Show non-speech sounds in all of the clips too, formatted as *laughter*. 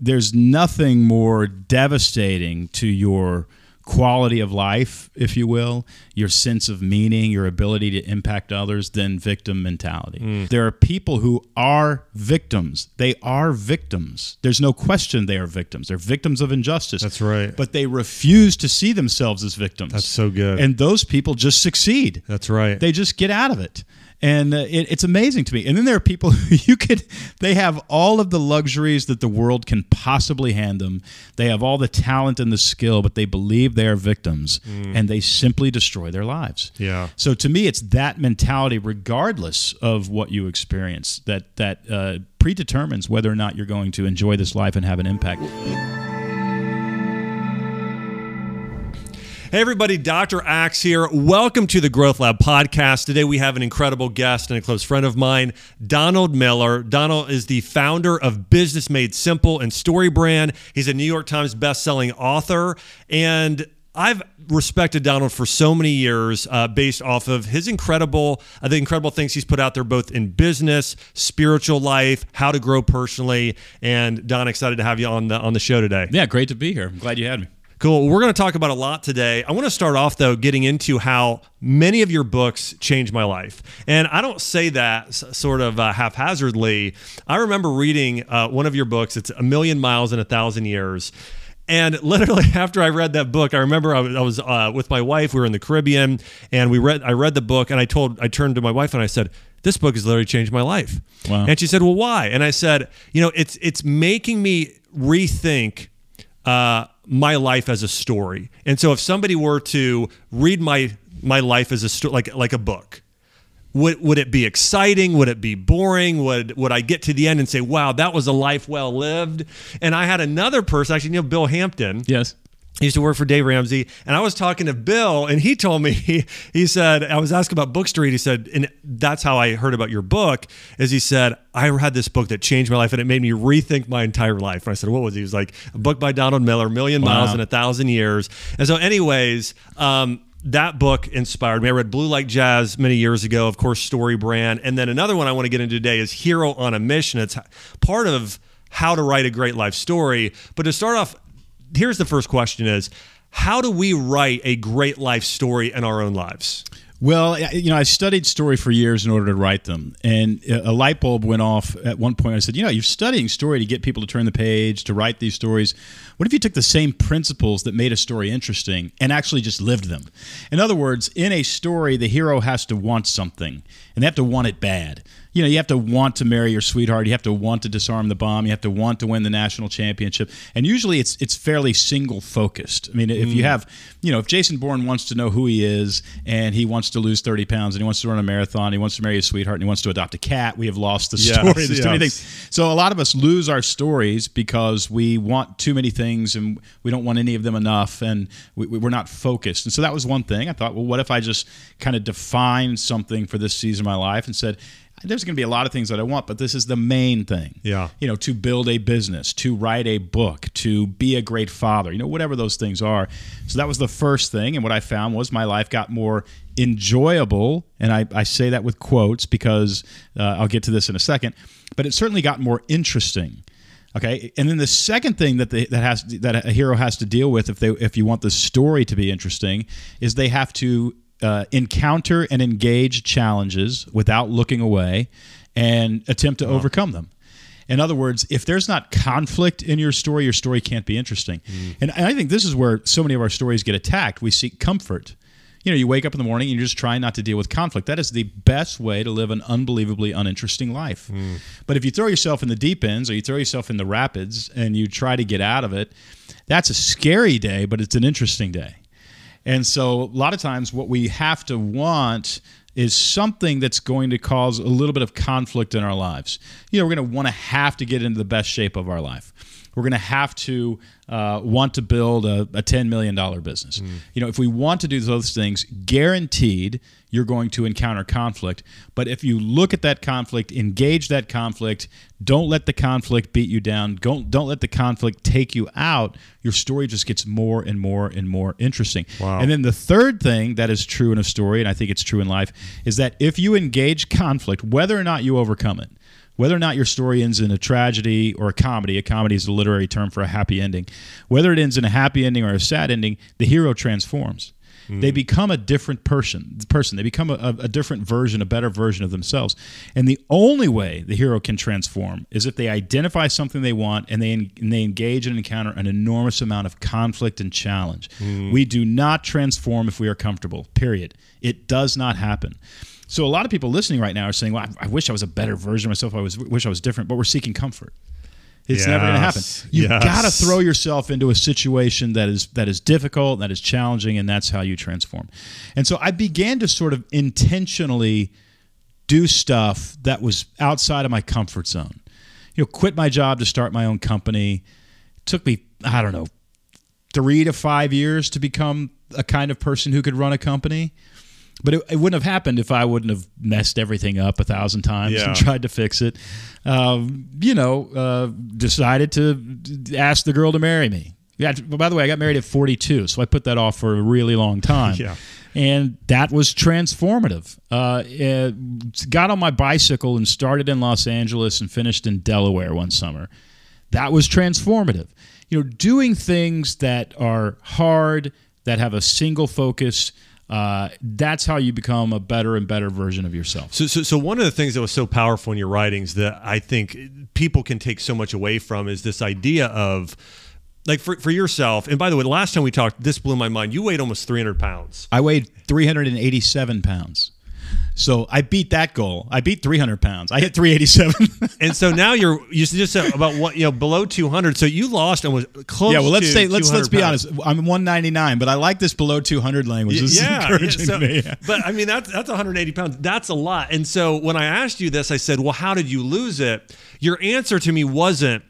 there's nothing more devastating to your quality of life, if you will, your sense of meaning, your ability to impact others than victim mentality. Mm. There are people who are victims. They are victims. There's no question they are victims. They're victims of injustice. That's right. But they refuse to see themselves as victims. That's so good. And those people just succeed. That's right. They just get out of it. And uh, it, it's amazing to me. And then there are people who *laughs* you could, they have all of the luxuries that the world can possibly hand them. They have all the talent and the skill, but they believe they are victims and they simply destroy their lives. Mm. Yeah. So to me, it's that mentality, regardless of what you experience, that, that uh, predetermines whether or not you're going to enjoy this life and have an impact. Hey, everybody, Dr. Axe here. Welcome to the Growth Lab podcast. Today, we have an incredible guest and a close friend of mine, Donald Miller. Donald is the founder of Business Made Simple and Story Brand. He's a New York Times bestselling author. And I've respected Donald for so many years uh, based off of his incredible, uh, the incredible things he's put out there, both in business, spiritual life, how to grow personally. And Don, excited to have you on the on the show today. Yeah, great to be here. I'm glad you had me. Cool. We're going to talk about a lot today. I want to start off, though, getting into how many of your books changed my life. And I don't say that sort of uh, haphazardly. I remember reading uh, one of your books, it's A Million Miles in a Thousand Years. And literally *laughs* after I read that book, I remember I was, I was uh, with my wife. We were in the Caribbean, and we read. I read the book, and I told, I turned to my wife and I said, "This book has literally changed my life." Wow. And she said, "Well, why?" And I said, "You know, it's it's making me rethink uh, my life as a story. And so if somebody were to read my my life as a sto- like like a book, would would it be exciting? Would it be boring? Would would I get to the end and say, "Wow, that was a life well lived"? And I had another person, actually, you know, Bill Hampton. Yes. He used to work for Dave Ramsey, and I was talking to Bill, and he told me *laughs* he, he said I was asking about Book Street. He said, and that's how I heard about your book. Is he said I had this book that changed my life, and it made me rethink my entire life. And I said, what was it? He was like a book by Donald Miller, Million Miles Wow. in a Thousand Years. And so, anyways. Um, that book inspired me. I read Blue Like Jazz many years ago, of course, Story Brand. And then another one I want to get into today is Hero on a Mission. It's part of how to write a great life story. But to start off, here's the first question is how do we write a great life story in our own lives Well, you know, I studied story for years in order to write them, and a a light bulb went off at one point. I said, "You know, you're studying story to get people to turn the page to write these stories. What if you took the same principles that made a story interesting and actually just lived them? In other words, in a story, the hero has to want something, and they have to want it bad. You know, you have to want to marry your sweetheart. You have to want to disarm the bomb. You have to want to win the national championship. And usually, it's it's fairly single focused. I mean, if you hmm. have, you know, if Jason Bourne wants to know who he is and he wants to lose thirty pounds and he wants to run a marathon, he wants to marry his sweetheart, and he wants to adopt a cat, we have lost the Yes, story. *laughs* There's too many things. So a lot of us lose our stories because we want too many things and we don't want any of them enough, and we, we're not focused. And so that was one thing. I thought, well, what if I just kind of defined something for this season of my life and said. There's going to be a lot of things that I want, but this is the main thing. Yeah. You know, to build a business, to write a book, to be a great father, you know, whatever those things are. So that was the first thing. And what I found was my life got more enjoyable. And I, I say that with quotes because uh, I'll get to this in a second, but it certainly got more interesting. Okay, and then the second thing that they, that has that a hero has to deal with if they if you want the story to be interesting is they have to uh, encounter and engage challenges without looking away and attempt to uh-huh. overcome them. In other words, if there's not conflict in your story, your story can't be interesting. Mm. And I think this is where so many of our stories get attacked. We seek comfort. You know, you wake up in the morning and you're just trying not to deal with conflict. That is the best way to live an unbelievably uninteresting life. Mm. But if you throw yourself in the deep ends or you throw yourself in the rapids and you try to get out of it, that's a scary day, but it's an interesting day. And so, a lot of times, what we have to want is something that's going to cause a little bit of conflict in our lives. You know, we're going to want to have to get into the best shape of our life. We're going to have to uh, want to build a, a $10 million business. You know, if we want to do those things, guaranteed you're going to encounter conflict. But if you look at that conflict, engage that conflict, don't let the conflict beat you down, don't, don't let the conflict take you out, your story just gets more and more and more interesting. Wow. And then the third thing that is true in a story, and I think it's true in life, is that if you engage conflict, whether or not you overcome it, whether or not your story ends in a tragedy or a comedy, a comedy is a literary term for a happy ending, whether it ends in a happy ending or a sad ending, the hero transforms. Hmm. They become a different person. Person. They become a, a different version, a better version of themselves. And the only way the hero can transform is if they identify something they want and they and they engage and encounter an enormous amount of conflict and challenge. Hmm. We do not transform if we are comfortable. Period. It does not happen. So a lot of people listening right now are saying, "Well, I, I wish I was a better version of myself. I was wish I was different." But we're seeking comfort. It's never going to happen. You've Yes. got to throw yourself into a situation that is that is difficult, that is challenging, and that's how you transform. And so I began to sort of intentionally do stuff that was outside of my comfort zone. You know, quit my job to start my own company. took me, I don't know, three to five years to become a kind of person who could run a company. But it, it wouldn't have happened if I wouldn't have messed everything up a thousand times Yeah. and tried to fix it. Um, you know, uh, decided to ask the girl to marry me. Yeah. By the way, I got married at 42, so I put that off for a really long time. *laughs* Yeah. And that was transformative. Uh, uh, got on my bicycle and started in Los Angeles and finished in Delaware one summer. That was transformative. You know, doing things that are hard, that have a single focus. Uh, that's how you become a better and better version of yourself. So, so, so one of the things that was so powerful in your writings that I think people can take so much away from is this idea of, like, for, for yourself. And by the way, the last time we talked, this blew my mind. You weighed almost 300 pounds. I weighed 387 pounds. So I beat that goal. I beat 300 pounds. I hit 387. *laughs* And so now you're you just said about what you know below 200. So you lost and was close. yeah, well, let's say let's let's be pounds. honest. I'm 199, but I like this below 200 language. This yeah, is encouraging so- to me. But I mean, that's that's 180 pounds. That's a lot. And so when I asked you this, I said, "Well, how did you lose it?" Your answer to me wasn't,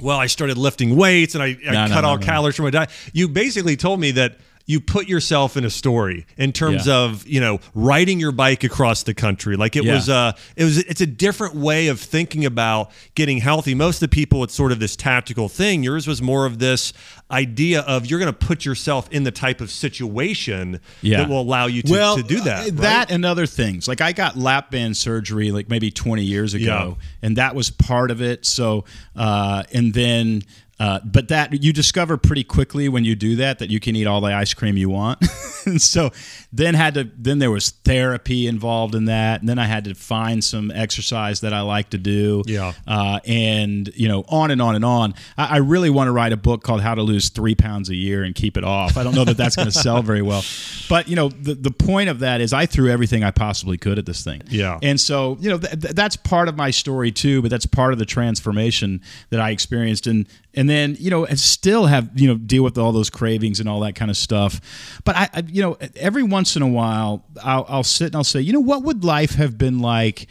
"Well, I started lifting weights and I, I No, cut no, all no. calories from my diet." You basically told me that. You put yourself in a story in terms Yeah. of you know riding your bike across the country. Like it Yeah. was uh it was it's a different way of thinking about getting healthy. Most of the people it's sort of this tactical thing. Yours was more of this idea of you're going to put yourself in the type of situation Yeah. that will allow you to, to do that. uh, right? That and other things. Like I got lap band surgery like maybe 20 years ago, and that was part of it. So, uh, and then. Uh, but that you discover pretty quickly when you do that that you can eat all the ice cream you want, *laughs* and so then had to then there was therapy involved in that, and then I had to find some exercise that I like to do, Yeah. uh, and you know on and on and on. I, I really want to write a book called How to Lose Three Pounds a Year and Keep It Off. I don't know that that's going to sell very well, but you know the the point of that is I threw everything I possibly could at this thing. Yeah. and so you know th- th- that's part of my story too, but that's part of the transformation that I experienced and. And then you know, and still have you know deal with all those cravings and all that kind of stuff. But I, I you know, every once in a while, I'll, I'll sit and I'll say, you know, what would life have been like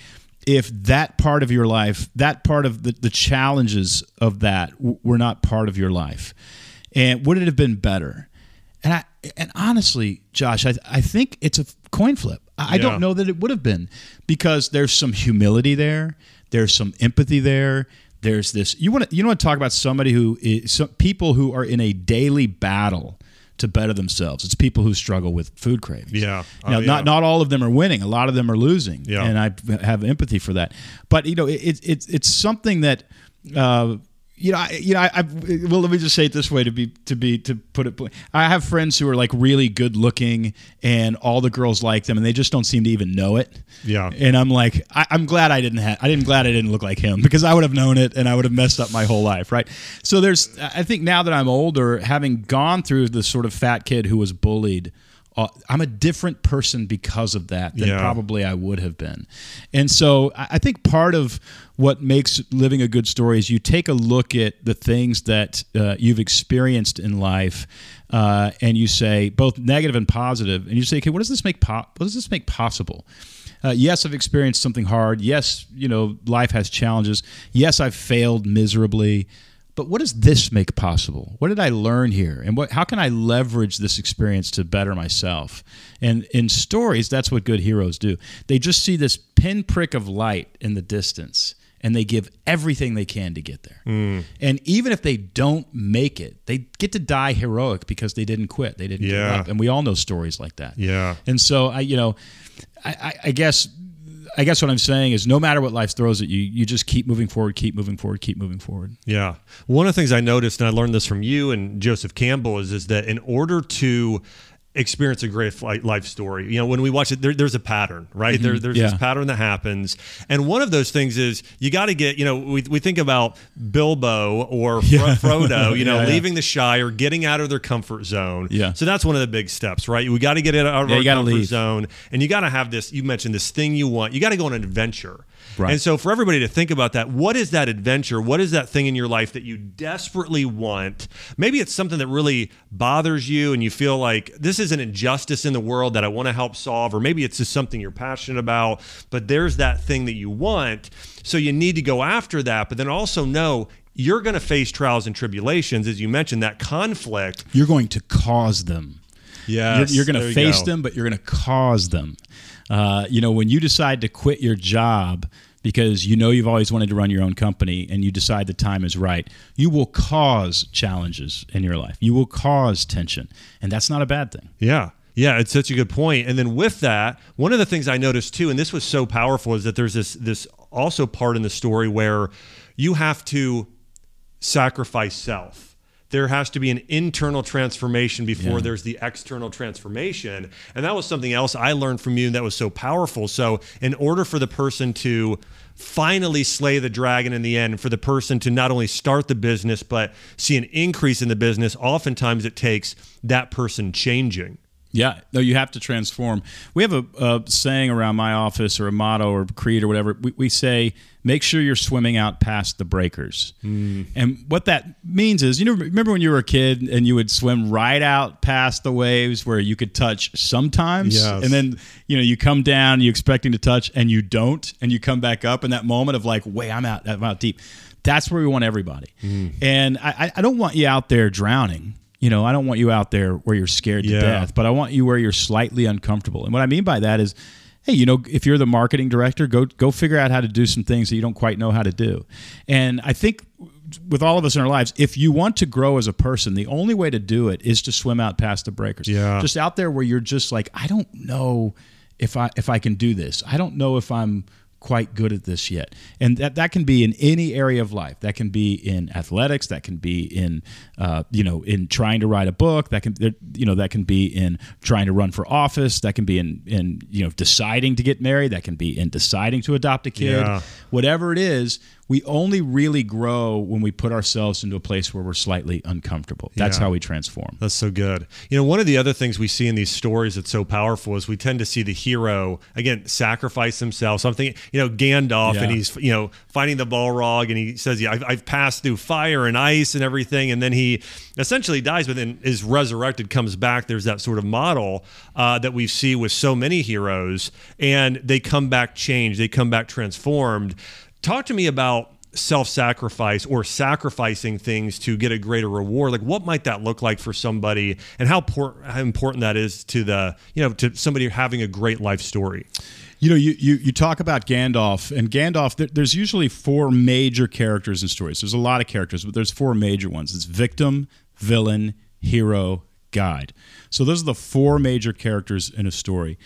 if that part of your life, that part of the, the challenges of that w- were not part of your life? And would it have been better? And I and honestly, Josh, I, I think it's a coin flip. I, I don't know that it would have been because there's some humility there, there's some empathy there. There's this you want to you want to talk about somebody who is some people who are in a daily battle to better themselves. It's people who struggle with food cravings. Yeah. Oh, Now, yeah. not not all of them are winning. A lot of them are losing. Yeah. And I have empathy for that. But you know, it, it, it's it's something that. Uh, you know, I, you know, I, I well, let me just say it this way to be to be to put it. I have friends who are like really good looking, and all the girls like them, and they just don't seem to even know it. Yeah. And I'm like, I, I'm glad I didn't have, I didn't glad I didn't look like him because I would have known it and I would have messed up my whole life, right? So there's, I think now that I'm older, having gone through the sort of fat kid who was bullied, uh, I'm a different person because of that than Yeah. probably I would have been. And so I I think part of what makes living a good story is you take a look at the things that uh, you've experienced in life, uh, and you say both negative and positive, and you say, okay, what does this make? Po- what does this make possible? Uh, yes, I've experienced something hard. Yes, you know, life has challenges. Yes, I've failed miserably. But what does this make possible? What did I learn here? And what how can I leverage this experience to better myself? And in stories, that's what good heroes do. They just see this pinprick of light in the distance and they give everything they can to get there. Hmm. And even if they don't make it, they get to die heroic because they didn't quit. They didn't Yeah. give up. And we all know stories like that. Yeah. And so I, you know, I, I, I guess I guess what I'm saying is no matter what life throws at you, you just keep moving forward, keep moving forward, keep moving forward. Yeah. One of the things I noticed, and I learned this from you and Joseph Campbell, is, is that in order to experience a great life story. You know, when we watch it, there, there's a pattern, right? Mm-hmm. There, there's yeah. this pattern that happens. And one of those things is you got to get, you know, we, we think about Bilbo or yeah. Frodo, you *laughs* know, yeah, leaving the Shire, getting out of their comfort zone. Yeah. So that's one of the big steps, right? We got to get out of our comfort leave. zone. And you got to have this, you mentioned this thing you want. You got to go on an adventure. Right. And so, for everybody to think about that, what is that adventure? What is that thing in your life that you desperately want? Maybe it's something that really bothers you and you feel like this is an injustice in the world that I want to help solve, or maybe it's just something you're passionate about, but there's that thing that you want. So, you need to go after that, but then also know you're going to face trials and tribulations, as you mentioned, that conflict. You're going to cause them. Yeah, you're, you're, going to face go. them, but you're going to cause them. Uh, you know, when you decide to quit your job because you know you've always wanted to run your own company and you decide the time is right, you will cause challenges in your life. You will cause tension, and that's not a bad thing. Yeah. Yeah, it's such a good point. And then with that, one of the things I noticed too, and this was so powerful, is that there's this this also part in the story where you have to sacrifice self there has to be an internal transformation before yeah. there's the external transformation. And that was something else I learned from you that was so powerful. So, in order for the person to finally slay the dragon in the end, for the person to not only start the business, but see an increase in the business, oftentimes it takes that person changing. Yeah, no, you have to transform. We have a, a, saying around my office, or a motto, or creed, or whatever. We, we say, "Make sure you're swimming out past the breakers." Mm. And what that means is, you know, remember when you were a kid and you would swim right out past the waves where you could touch sometimes, yes. and then you know you come down, you expecting to touch, and you don't, and you come back up in that moment of like, "Wait, I'm out, I'm out deep." That's where we want everybody. Mm. And I, I don't want you out there drowning you know, I don't want you out there where you're scared to death, but I want you where you're slightly uncomfortable. And what I mean by that is, hey, you know, if you're the marketing director, go go figure out how to do some things that you don't quite know how to do. And I think with all of us in our lives, if you want to grow as a person, the only way to do it is to swim out past the breakers. Yeah. Just out there where you're just like, I don't know if I if I can do this. I don't know if I'm quite good at this yet. And that, that can be in any area of life. That can be in athletics. That can be in, uh, you know, in trying to write a book. That can, you know, that can be in trying to run for office. That can be in, in you know, deciding to get married. That can be in deciding to adopt a kid. Yeah. Whatever it is, we only really grow when we put ourselves into a place where we're slightly uncomfortable. That's yeah. how we transform. That's so good. You know, one of the other things we see in these stories that's so powerful is we tend to see the hero again sacrifice himself. Something you know Gandalf, yeah. and he's you know finding the Balrog, and he says, "Yeah, I've, I've, passed through fire and ice and everything," and then he essentially dies, but then is resurrected, comes back. There's that sort of model uh, that we see with so many heroes, and they come back changed, they come back transformed Talk to me about self-sacrifice or sacrificing things to get a greater reward like what might that look like for somebody and how, por- how important that is to the you know to somebody having a great life story you know, you, you, you talk about Gandalf, and Gandalf, there's usually four major characters in stories. There's a lot of characters, but there's four major ones. It's victim, villain, hero, guide. So those are the four major characters in a story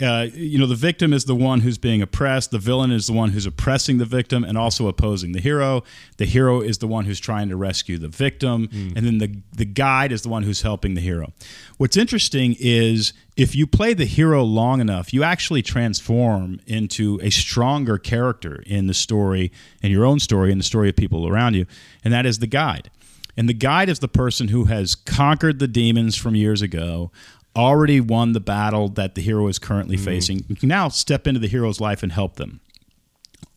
uh, you know, the victim is the one who's being oppressed. The villain is the one who's oppressing the victim and also opposing the hero. The hero is the one who's trying to rescue the victim, mm. and then the the guide is the one who's helping the hero. What's interesting is if you play the hero long enough, you actually transform into a stronger character in the story, in your own story, in the story of people around you, and that is the guide. And the guide is the person who has conquered the demons from years ago, already won the battle that the hero is currently mm. facing. You can now step into the hero's life and help them.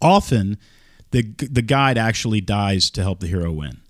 Often, the the guide actually dies to help the hero win.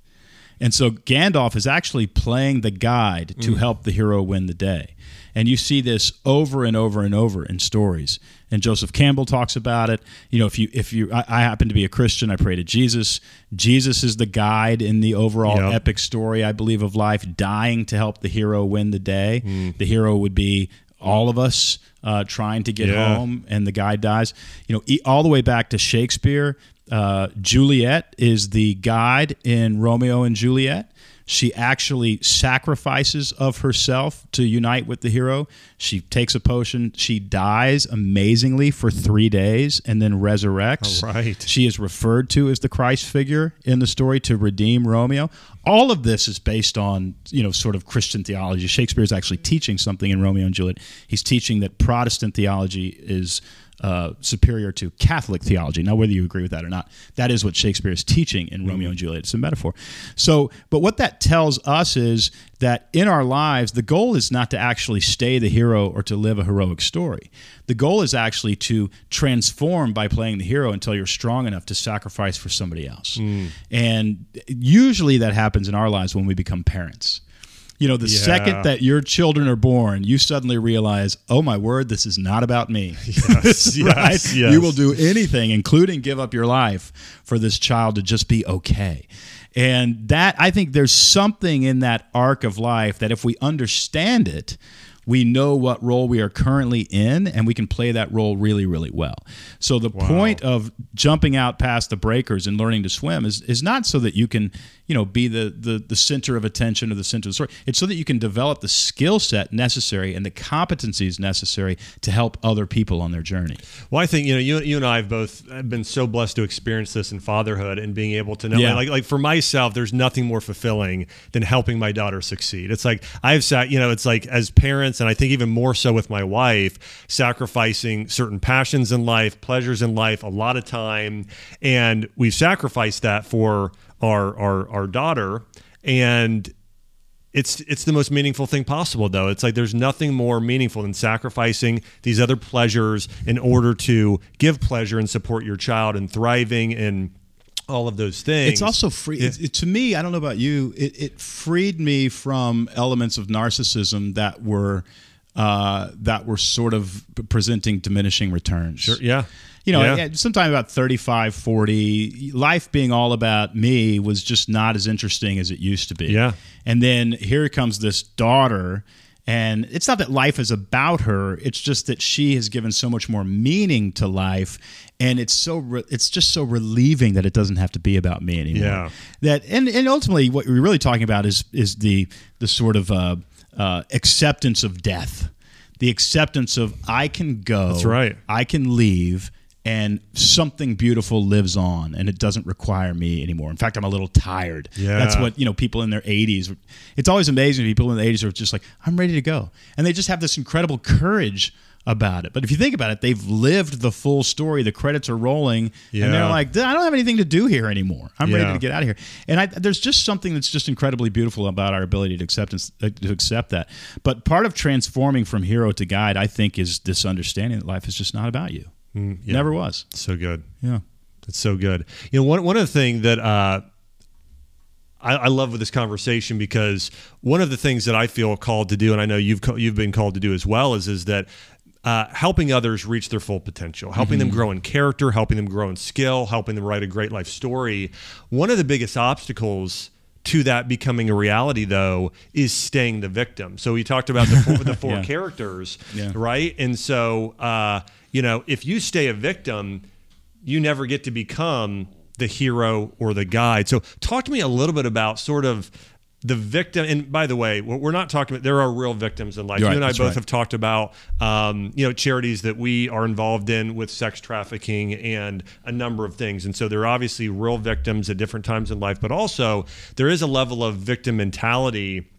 And so Gandalf is actually playing the guide to mm. help the hero win the day. And you see this over and over and over in stories. And Joseph Campbell talks about it. You know, if you if you I, I happen to be a Christian, I pray to Jesus. Jesus is the guide in the overall yep. epic story, I believe, of life, dying to help the hero win the day. Mm. The hero would be all of us uh, trying to get yeah. home, and the guy dies. You know, all the way back to Shakespeare Uh, Juliet is the guide in Romeo and Juliet. She actually sacrifices of herself to unite with the hero. She takes a potion. She dies amazingly for three days and then resurrects. All right. She is referred to as the Christ figure in the story to redeem Romeo. All of this is based on, you know, sort of Christian theology. Shakespeare is actually teaching something in Romeo and Juliet. He's teaching that Protestant theology is uh, superior to Catholic theology. Now, whether you agree with that or not, that is what Shakespeare is teaching in Romeo and Juliet. It's a metaphor. So, but what that tells us is that in our lives, the goal is not to actually stay the hero or to live a heroic story. The goal is actually to transform by playing the hero until you're strong enough to sacrifice for somebody else. And usually that happens in our lives when we become parents. You know, the Yeah. second that your children are born, you suddenly realize, oh my word, this is not about me. *laughs* Yes, yes, *laughs* right? yes. You will do anything, including give up your life for this child to just be okay. And that, I think there's something in that arc of life that if we understand it, we know what role we are currently in and we can play that role really, really well. So the point of jumping out past the breakers and learning to swim is, is not so that you can, you know, be the, the the center of attention or the center of the story. It's so that you can develop the skill set necessary and the competencies necessary to help other people on their journey. Well, I think you know you, you and I have both been so blessed to experience this in fatherhood and being able to know Yeah. like like for myself, there's nothing more fulfilling than helping my daughter succeed. It's like I've sat, you know, it's like as parents, and I think even more so with my wife, sacrificing certain passions in life, pleasures in life, a lot of time, and we've sacrificed that for our our our daughter and it's it's the most meaningful thing possible though it's like there's nothing more meaningful than sacrificing these other pleasures in order to give pleasure and support your child and thriving and all of those things It's also free. It, it- to me, I don't know about you. It, it freed me from elements of narcissism that were uh, that were sort of presenting diminishing returns. Sure, yeah You know, Yeah. sometime about 35, 40, life being all about me was just not as interesting as it used to be. Yeah. And then here comes this daughter. And it's not that life is about her; it's just that she has given so much more meaning to life, and it's so re- it's just so relieving that it doesn't have to be about me anymore Yeah. that and, and ultimately what we're really talking about is is the the sort of uh, uh, acceptance of death the acceptance of i can go That's right. i can leave and something beautiful lives on and it doesn't require me anymore in fact i'm a little tired Yeah. that's what you know people in their 80s it's always amazing people in the 80s are just like i'm ready to go and they just have this incredible courage about it but if you think about it they've lived the full story the credits are rolling and they're like I don't have anything to do here anymore. I'm ready to get out of here. And I, there's just something that's just incredibly beautiful about our ability to acceptance uh, to accept that. But part of transforming from hero to guide, I think, is this understanding that life is just not about you. Mm, yeah. Never was. so good Yeah. That's so good. You know, one one of the things that uh, I, I love with this conversation because one of the things that I feel called to do, and I know you've you've been called to do as well, is is that. Uh, helping others reach their full potential, helping them grow in character, helping them grow in skill, helping them write a great life story. One of the biggest obstacles to that becoming a reality, though, is staying the victim. So we talked about the four, the *laughs* four Yeah. characters, Yeah. right? And so, uh, you know, if you stay a victim, you never get to become the hero or the guide. So, talk to me a little bit about sort of the victim. And by the way, we're we're not talking about there are real victims in life. You and I both right. have talked about, um, you know, charities that we are involved in with sex trafficking and a number of things. And so, there are obviously real victims at different times in life, but also there is a level of victim mentality.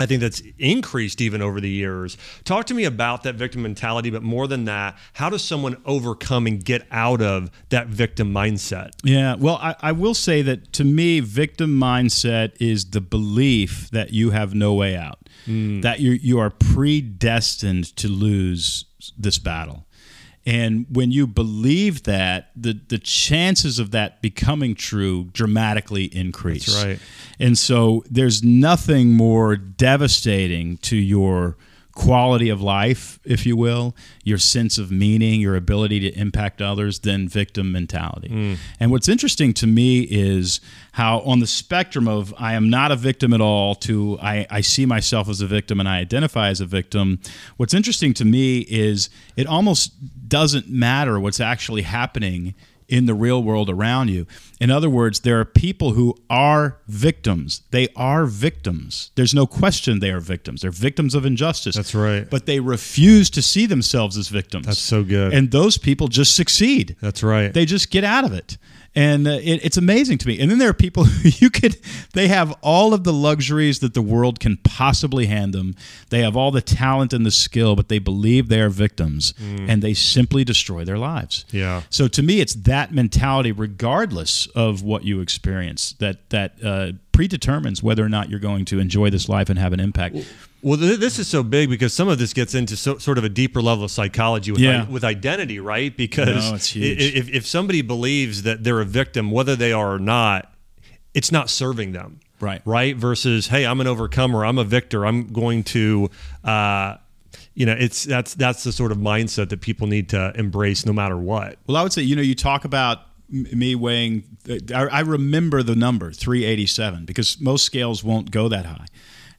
I think that's increased even over the years. Talk to me about that victim mentality, but more than that, how does someone overcome and get out of that victim mindset? Yeah, well, I, I will say that to me, victim mindset is the belief that you have no way out, hmm. that you you are predestined to lose this battle. And when you believe that, the, the chances of that becoming true dramatically increase. That's right. And so there's nothing more devastating to your quality of life, if you will, your sense of meaning, your ability to impact others than victim mentality. Mm. And what's interesting to me is how, on the spectrum of I am not a victim at all to I, I see myself as a victim and I identify as a victim, what's interesting to me is it almost doesn't matter what's actually happening in the real world around you. In other words, there are people who are victims. They are victims. There's no question they are victims. They're victims of injustice. That's right. But they refuse to see themselves as victims. That's so good. And those people just succeed. That's right. They just get out of it and uh, it, it's amazing to me. And then there are people who *laughs* you could they have all of the luxuries that the world can possibly hand them. They have all the talent and the skill, but they believe they are victims, mm. and they simply destroy their lives. Yeah. So to me, it's that mentality, regardless of what you experience, that that uh, predetermines whether or not you're going to enjoy this life and have an impact. Well, this is so big because some of this gets into so, sort of a deeper level of psychology with, yeah. I, with identity, right? Because no, if, if somebody believes that they're a victim, whether they are or not, it's not serving them. Right. Right. Versus, hey, I'm an overcomer. I'm a victor. I'm going to, uh, you know, it's that's that's the sort of mindset that people need to embrace no matter what. Well, I would say, you know, you talk about me weighing. I remember the number 387 because most scales won't go that high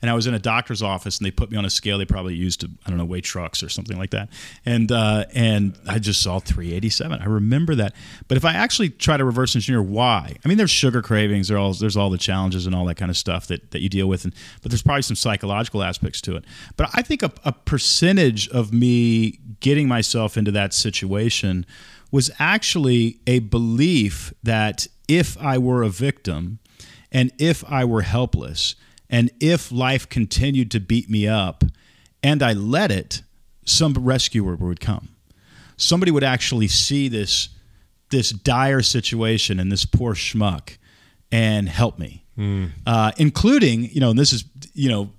and I was in a doctor's office and they put me on a scale they probably used to I don't know weigh trucks or something like that, and uh, and I just saw 387. I remember that, but if I actually try to reverse engineer why, I mean there's sugar cravings, there's all there's all the challenges and all that kind of stuff that that you deal with, and but there's probably some psychological aspects to it. But I think a, a percentage of me getting myself into that situation was actually a belief that if I were a victim and if I were helpless and if life continued to beat me up and I let it, some rescuer would come. Somebody would actually see this this dire situation and this poor schmuck and help me, mm. uh, including you know, and this is you know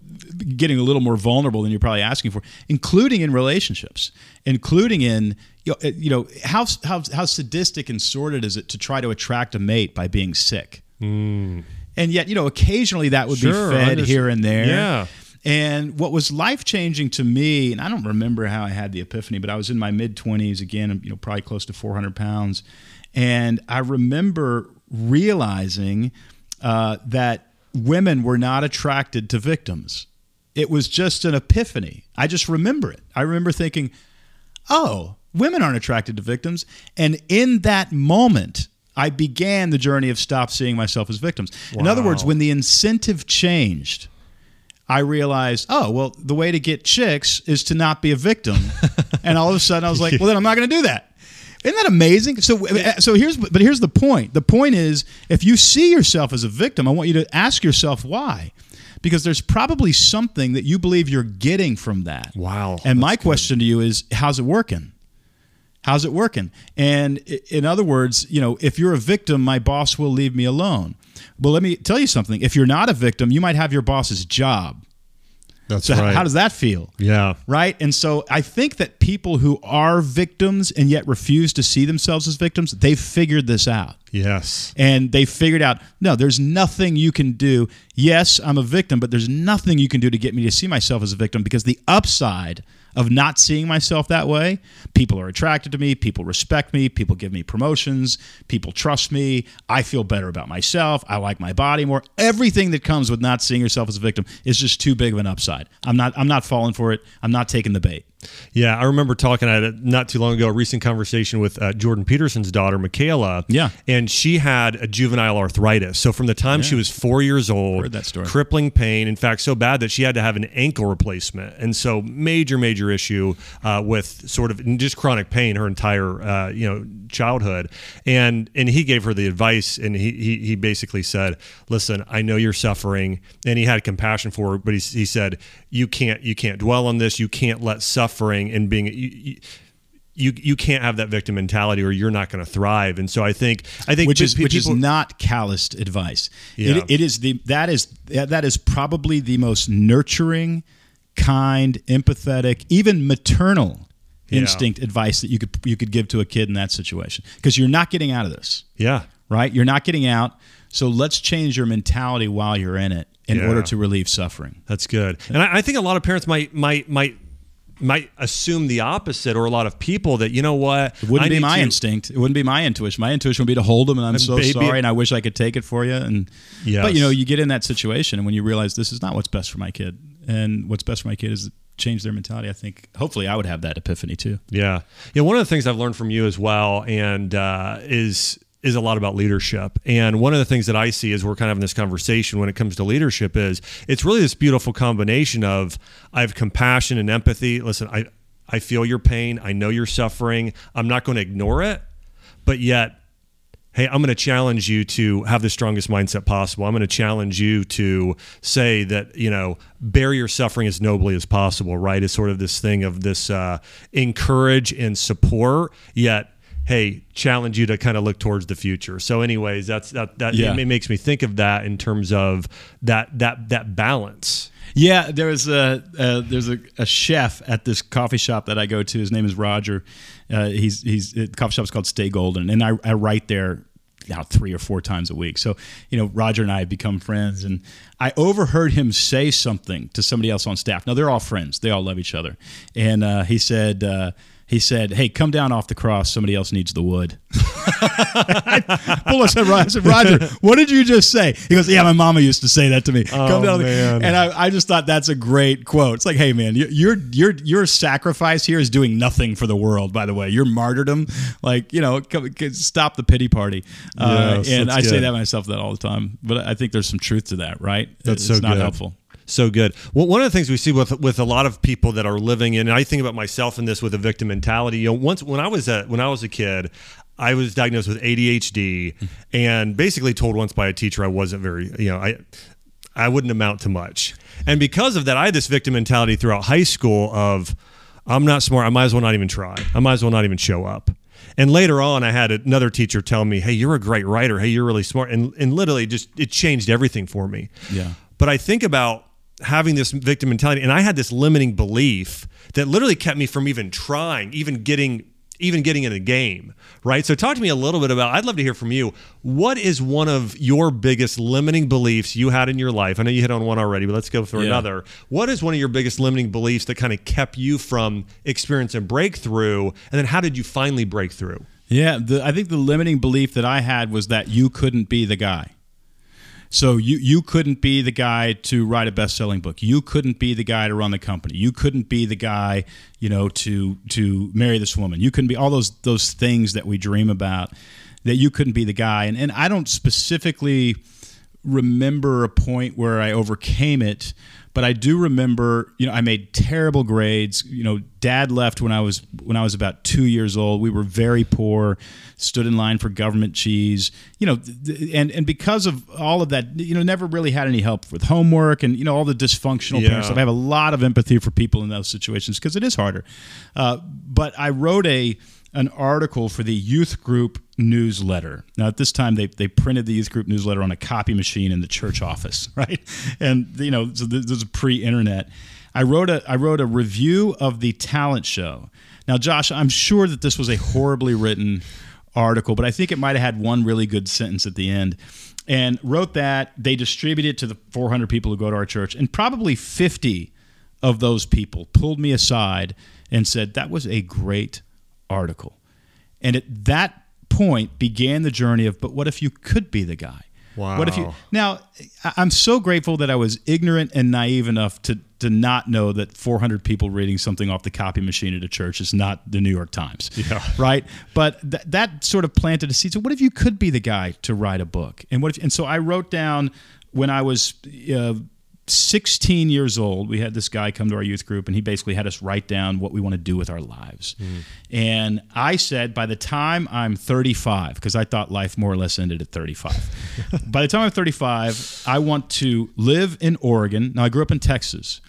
getting a little more vulnerable than you're probably asking for, including in relationships, including in you know, you know how, how how sadistic and sordid is it to try to attract a mate by being sick? Mm and yet you know occasionally that would sure, be fed here and there. Yeah. And what was life changing to me and i don't remember how i had the epiphany but i was in my mid 20s again you know probably close to 400 pounds. And i remember realizing uh, that women were not attracted to victims. It was just an epiphany. I just remember it. I remember thinking oh women aren't attracted to victims. And in that moment I began the journey of stop seeing myself as victims. Wow. In other words, when the incentive changed, I realized, oh, well, the way to get chicks is to not be a victim. *laughs* and all of a sudden I was like, well, then I'm not going to do that. Isn't that amazing? So, so here's, but here's the point. The point is, if you see yourself as a victim, I want you to ask yourself why, because there's probably something that you believe you're getting from that. Wow. And my question to you is, how's it working? How's it working? And in other words, you know, if you're a victim, my boss will leave me alone. Well, let me tell you something. If you're not a victim, you might have your boss's job. That's so right. How does that feel? Yeah. Right. And so I think that people who are victims and yet refuse to see themselves as victims, they've figured this out. Yes. And they figured out no, there's nothing you can do. Yes, I'm a victim, but there's nothing you can do to get me to see myself as a victim because the upside of not seeing myself that way. People are attracted to me, people respect me, people give me promotions, people trust me, I feel better about myself, I like my body more. Everything that comes with not seeing yourself as a victim is just too big of an upside. I'm not I'm not falling for it. I'm not taking the bait. Yeah, I remember talking at it not too long ago, a recent conversation with uh, Jordan Peterson's daughter, Mikhaila. Yeah. And she had a juvenile arthritis. So from the time yeah. she was four years old, Heard that story. crippling pain. In fact, so bad that she had to have an ankle replacement. And so major, major issue uh, with sort of just chronic pain her entire, uh, you know, childhood. And and he gave her the advice and he, he, he basically said, listen, I know you're suffering. And he had compassion for her, but he, he said, you can't, you can't dwell on this. You can't let suffering suffering and being you, you you can't have that victim mentality or you're not going to thrive. And so i think i think which is people, which is not calloused advice. Yeah. it, it is the that is that is probably the most nurturing kind empathetic even maternal yeah. instinct advice that you could you could give to a kid in that situation. Because you're not getting out of this. Yeah. Right? You're not getting out. So let's change your mentality while you're in it in Yeah. order to relieve suffering. That's good. And I, I think a lot of parents might might might might assume the opposite or a lot of people that you know what It wouldn't I be my to- instinct. It wouldn't be my intuition. My intuition would be to hold them, and I'm so baby- sorry, and I wish I could take it for you. And Yes. but you know, you get in that situation, and when you realize this is not what's best for my kid, and what's best for my kid is change their mentality, I think hopefully I would have that epiphany too. Yeah, yeah. One of the things I've learned from you as well, and uh, is is a lot about leadership. And one of the things that I see as we're kind of in this conversation when it comes to leadership is it's really this beautiful combination of I have compassion and empathy. Listen, I I feel your pain. I know you're suffering. I'm not going to ignore it, but yet hey, I'm going to challenge you to have the strongest mindset possible. I'm going to challenge you to say that, you know, bear your suffering as nobly as possible, right? It's sort of this thing of this uh, encourage and support, yet hey challenge you to kind of look towards the future so anyways that's that that yeah. it makes me think of that in terms of that that that balance yeah there was a uh, there's a, a, chef at this coffee shop that i go to his name is roger uh, he's he's the coffee shop is called stay golden and i, I write there now three or four times a week. So, you know, Roger and I have become friends, and I overheard him say something to somebody else on staff. Now they're all friends; they all love each other. And uh, he said, uh, he said, "Hey, come down off the cross. Somebody else needs the wood." *laughs* I said, Roger, what did you just say? He goes, "Yeah, my mama used to say that to me." Oh, come down, man. and I, I, just thought that's a great quote. It's like, "Hey, man, your your your sacrifice here is doing nothing for the world. By the way, your martyrdom, like you know, stop the pity party." Uh, yes, and I good. say that myself that all the time, but I think there's some truth to that, right? That's it's so not good. helpful so good. Well, one of the things we see with with a lot of people that are living in, and I think about myself in this with a victim mentality. You know, once when I was a when I was a kid, I was diagnosed with ADHD, mm-hmm. and basically told once by a teacher I wasn't very, you know, I I wouldn't amount to much, and because of that, I had this victim mentality throughout high school of I'm not smart. I might as well not even try. I might as well not even show up. And later on, I had another teacher tell me, "Hey, you're a great writer. Hey, you're really smart." And and literally, just it changed everything for me. Yeah. But I think about having this victim mentality and I had this limiting belief that literally kept me from even trying, even getting even getting in a game, right? So talk to me a little bit about I'd love to hear from you. What is one of your biggest limiting beliefs you had in your life? I know you hit on one already, but let's go for yeah. another. What is one of your biggest limiting beliefs that kind of kept you from experiencing breakthrough? And then how did you finally break through? Yeah, the, I think the limiting belief that I had was that you couldn't be the guy. So you you couldn't be the guy to write a best-selling book. You couldn't be the guy to run the company. You couldn't be the guy, you know, to to marry this woman. You couldn't be all those those things that we dream about. That you couldn't be the guy. And and I don't specifically remember a point where I overcame it, but I do remember, you know, I made terrible grades. You know, dad left when I was when I was about 2 years old. We were very poor, stood in line for government cheese. You know, and and because of all of that, you know, never really had any help with homework and you know all the dysfunctional yeah. parents. I have a lot of empathy for people in those situations because it is harder. Uh, but I wrote a an article for the youth group newsletter. Now, at this time, they, they printed the youth group newsletter on a copy machine in the church office, *laughs* right? And you know, so this is pre-internet. I wrote a I wrote a review of the talent show. Now, Josh, I'm sure that this was a horribly written article, but I think it might have had one really good sentence at the end. And wrote that they distributed it to the 400 people who go to our church, and probably 50 of those people pulled me aside and said that was a great article. And at that point began the journey of, but what if you could be the guy? Wow. What if you now? I'm so grateful that I was ignorant and naive enough to to not know that 400 people reading something off the copy machine at a church is not the New York Times. Yeah. *laughs* Right. But th- that sort of planted a seed. So what if you could be the guy to write a book? And what if? And so I wrote down when I was uh, 16 years old, we had this guy come to our youth group and he basically had us write down what we want to do with our lives. Mm. And I said, by the time I'm 35, because I thought life more or less ended at 35, *laughs* by the time I'm 35, I want to live in Oregon. Now, I grew up in Texas,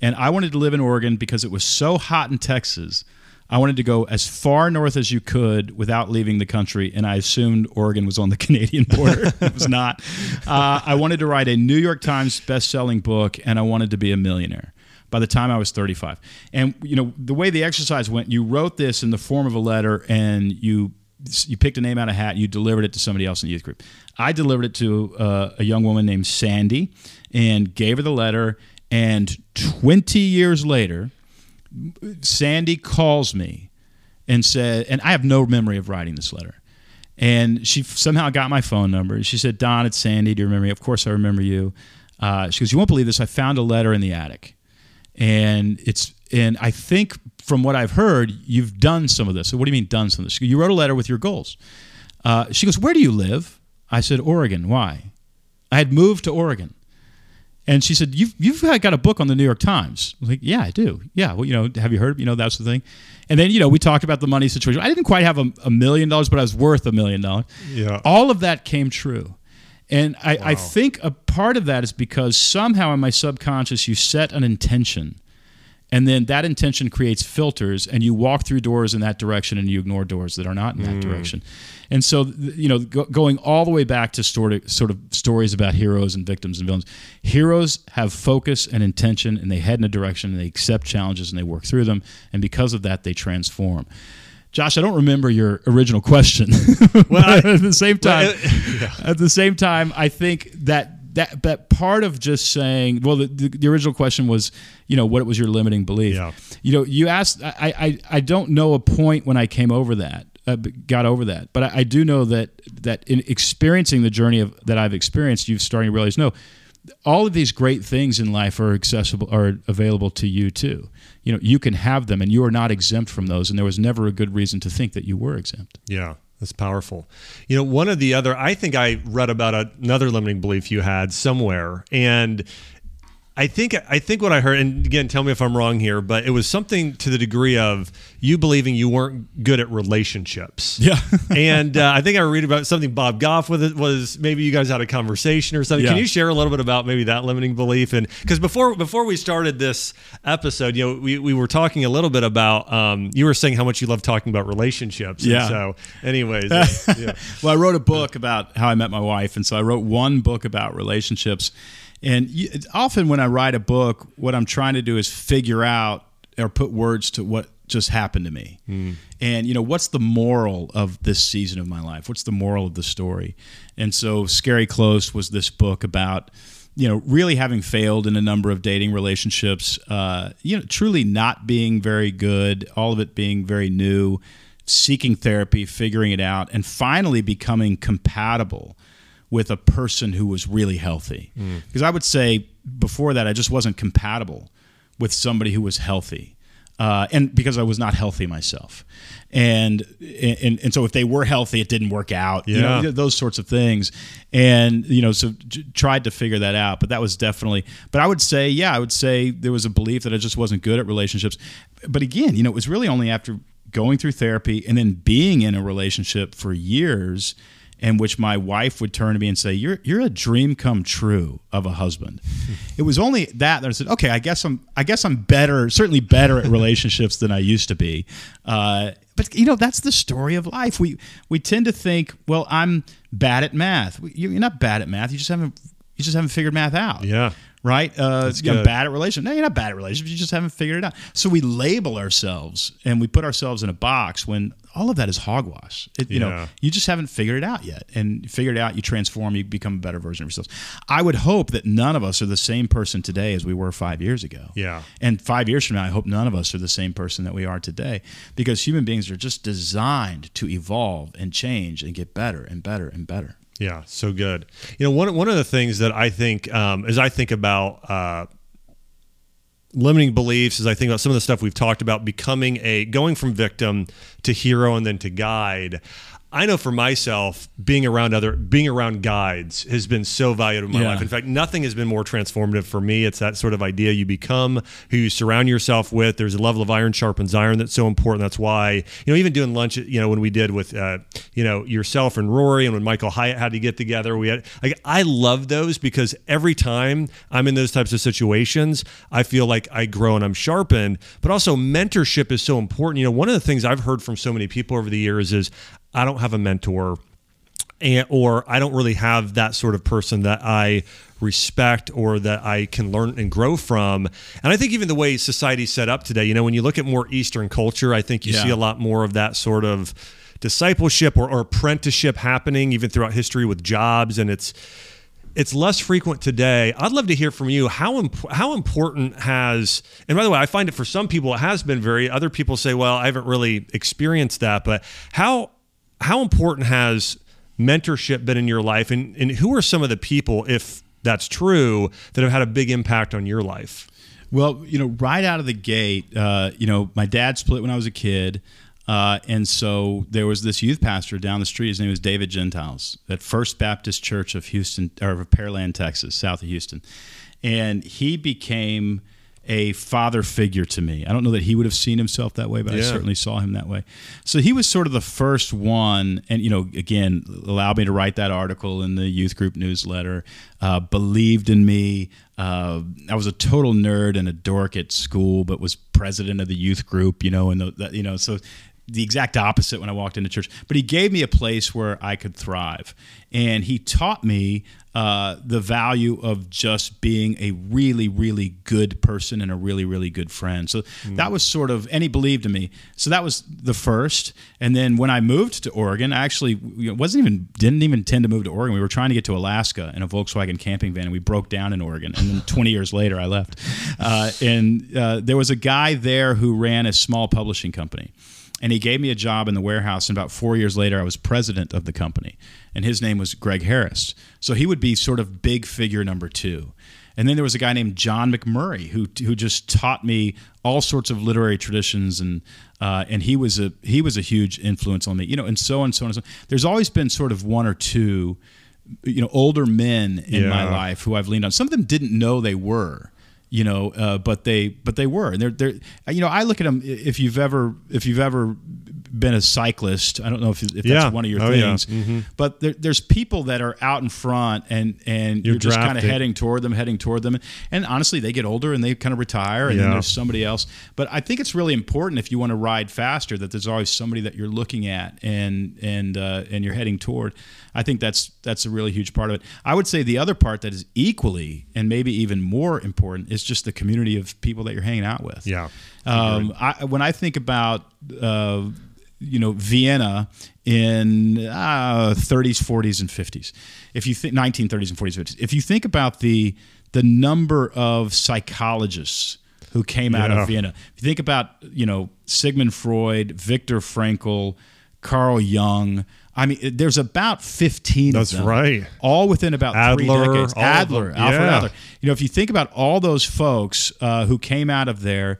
and I wanted to live in Oregon because it was so hot in Texas I wanted to go as far north as you could without leaving the country, and I assumed Oregon was on the *laughs* Canadian border. it was not. Uh, I wanted to write a New York Times best-selling book, and I wanted to be a millionaire by the time I was 35. And you know the way the exercise went, you wrote this in the form of a letter, and you you picked a name out of a hat, you delivered it to somebody else in the youth group. I delivered it to uh, a young woman named Sandy, and gave her the letter. And 20 years later Sandy calls me and said, and I have no memory of writing this letter. And she somehow got my phone number. She said, Don, it's Sandy. Do you remember me? Of course I remember you. Uh, she goes, You won't believe this. I found a letter in the attic. and it's and I think from what I've heard, you've done some of this. So what do you mean done some of this? You wrote a letter with your goals. Uh, she goes, "Where do you live?" I said, "Oregon." Why? I had moved to Oregon. And she said, "You've you've got a book on the New York Times." I was like, "Yeah, I do. Yeah, well, you know, have you heard? You know, that's the thing." And then you know, we talked about the money situation. I didn't quite have a, a million dollars, but I was worth a million dollars. Yeah. All of that came true, and I, I think a part of that is because somehow in my subconscious you set an intention, and then that intention creates filters, and you walk through doors in that direction, and you ignore doors that are not in that hmm. direction. And so, you know, go, going all the way back to sort of, sort of stories about heroes and victims and villains, heroes have focus and intention, and they head in a direction, and they accept challenges, and they work through them, and because of that, they transform. Josh, I don't remember your original question. Well, I- *laughs* at the same time, Well, *laughs* yeah. at the same time, I think that that that part of just saying, well, the, the, the original question was, you know, what was your limiting belief? Yeah. You know, you asked. I I, I don't know a point when I came over that, uh, got over that, but I, I do know that that in experiencing the journey of that I've experienced, you've starting to realize, no, all of these great things in life are accessible, are available to you too. You know, you can have them, and you are not exempt from those. And there was never a good reason to think that you were exempt. Yeah, that's powerful. You know, one of the other, I think I read about another limiting belief you had somewhere, and I think I think what I heard, and again, tell me if I'm wrong here, but it was something to the degree of you believing you weren't good at relationships. Yeah. *laughs* and uh, I think I read about something Bob Goff with it was maybe you guys had a conversation or something. Can you share a little bit about maybe that limiting belief? And because before before we started this episode, you know, we, we were talking a little bit about um, you were saying how much you love talking about relationships. And Yeah. so, anyways, *laughs* yeah. well, I wrote a book about how I met my wife, and so I wrote one book about relationships. And you, often when I write a book, what I'm trying to do is figure out or put words to what just happened to me. And you know, what's the moral of this season of my life? What's the moral of the story? And so, Scary Close was this book about you know really having failed in a number of dating relationships. Uh, you know, truly not being very good. All of it being very new seeking therapy, figuring it out, and finally becoming compatible with a person who was really healthy. Because I would say before that, I just wasn't compatible with somebody who was healthy. Uh, and because I was not healthy myself, and, and and so if they were healthy, it didn't work out. You know, Yeah. those sorts of things, and you know, so j- tried to figure that out. But that was definitely. But I would say, yeah, I would say there was a belief that I just wasn't good at relationships. But again, you know, it was really only after going through therapy and then being in a relationship for years in which my wife would turn to me and say you're you're a dream come true of a husband. *laughs* It was only that that I said okay I guess I'm I guess I'm better certainly better at relationships than I used to be. Uh, but you know that's the story of life. We we tend to think well I'm bad at math. You're not bad at math. You just haven't you just haven't figured math out. Yeah. Right? Uh, That's yeah, I'm good. bad at relationships. No, you're not bad at relationships. You just haven't figured it out. So we label ourselves and we put ourselves in a box when all of that is hogwash. It, you Yeah. know, you just haven't figured it out yet. And you figure it out, you transform, you become a better version of yourself. I would hope that none of us are the same person today as we were five years ago. Yeah. And five years from now, I hope none of us are the same person that we are today because human beings are just designed to evolve and change and get better and better and better. Yeah, so good. You know, one one of the things that I think, um, as I think about uh, limiting beliefs, as I think about some of the stuff we've talked about, becoming a going from victim to hero and then to guide. I know for myself, being around other, being around guides has been so valuable in my Yeah. life. In fact, nothing has been more transformative for me. It's that sort of idea you become who you surround yourself with. There's a level of iron sharpens iron that's so important. That's why, you know, even doing lunch, you know, when we did with, uh, you know, yourself and Rory and when Michael Hyatt had to get together, we had, like, I love those because every time I'm in those types of situations, I feel like I grow and I'm sharpened. But also, mentorship is so important. You know, one of the things I've heard from so many people over the years is, I don't have a mentor and, or I don't really have that sort of person that I respect or that I can learn and grow from. And I think even the way society's set up today, you know, when you look at more Eastern culture, I think you Yeah. see a lot more of that sort of discipleship or, or apprenticeship happening even throughout history with jobs and it's it's less frequent today. I'd love to hear from you. How imp- how important has and by the way, I find it for some people it has been very. Other people say, well, I haven't really experienced that. But how how important has mentorship been in your life, and and who are some of the people, if that's true, that have had a big impact on your life? Well, you know, right out of the gate, uh, you know, my dad split when I was a kid. Uh, and so there was this youth pastor down the street. His name was David Gentiles at First Baptist Church of Houston, or of Pearland, Texas, south of Houston. And he became a father figure to me. I don't know that he would have seen himself that way, but I certainly saw him that way. So he was sort of the first one, and you know, again, allowed me to write that article in the youth group newsletter. Uh, believed in me. Uh, I was a total nerd and a dork at school, but was president of the youth group. You know, and the, the, you know, so the exact opposite when I walked into church. But he gave me a place where I could thrive, and he taught me uh, the value of just being a really, really good person and a really, really good friend. So that was sort of, and he believed in me. So that was the first. And then when I moved to Oregon, I actually wasn't even didn't even intend to move to Oregon. We were trying to get to Alaska in a Volkswagen camping van, and we broke down in Oregon. And then 20 years later, I left. Uh, and uh, there was a guy there who ran a small publishing company and he gave me a job in the warehouse. And about four years later, I was president of the company, and his name was Greg Harris. So he would be sort of big figure number two. And then there was a guy named John McMurray who who just taught me all sorts of literary traditions, and uh, and he was a he was a huge influence on me, you know, and so on and so on. And so. on. There's always been sort of one or two, you know, older men in my life who I've leaned on. Some of them didn't know they were you know, uh, but they but they were, and they're they're you know I look at them. If you've ever if you've ever been a cyclist, I don't know if, if that's Yeah. one of your Oh, yeah. things, but there, there's people that are out in front, and and you're, You're just kind of heading toward them, heading toward them, and honestly, they get older and they kind of retire, and then there's somebody else. But I think it's really important if you want to ride faster that there's always somebody that you're looking at and and uh, and you're heading toward. I think that's that's a really huge part of it. I would say the other part that is equally and maybe even more important is just the community of people that you're hanging out with. Yeah. Um, I, when I think about uh, you know Vienna in uh, 30s, 40s, and 50s, if you think 1930s and 40s, 50s, if you think about the the number of psychologists who came out Yeah. of Vienna, if you think about you know Sigmund Freud, Viktor Frankl, Carl Jung. I mean, there's about 15 That's of them. right. All within about three Adler, decades. all Adler. Alfred Yeah. Adler. You know, if you think about all those folks uh, who came out of there,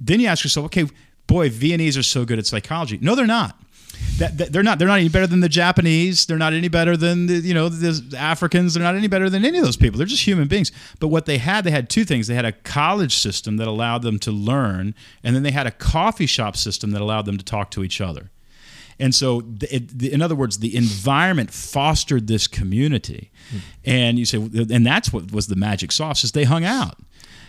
then you ask yourself, okay, boy, Viennese are so good at psychology. No, they're not. That, that- they're not. They're not any better than the Japanese. They're not any better than the, you know the Africans. They're not any better than any of those people. They're just human beings. But what they had, they had two things. They had a college system that allowed them to learn, and then they had a coffee shop system that allowed them to talk to each other. And so, it, the, in other words, the environment fostered this community. And you say, and that's what was the magic sauce is they hung out.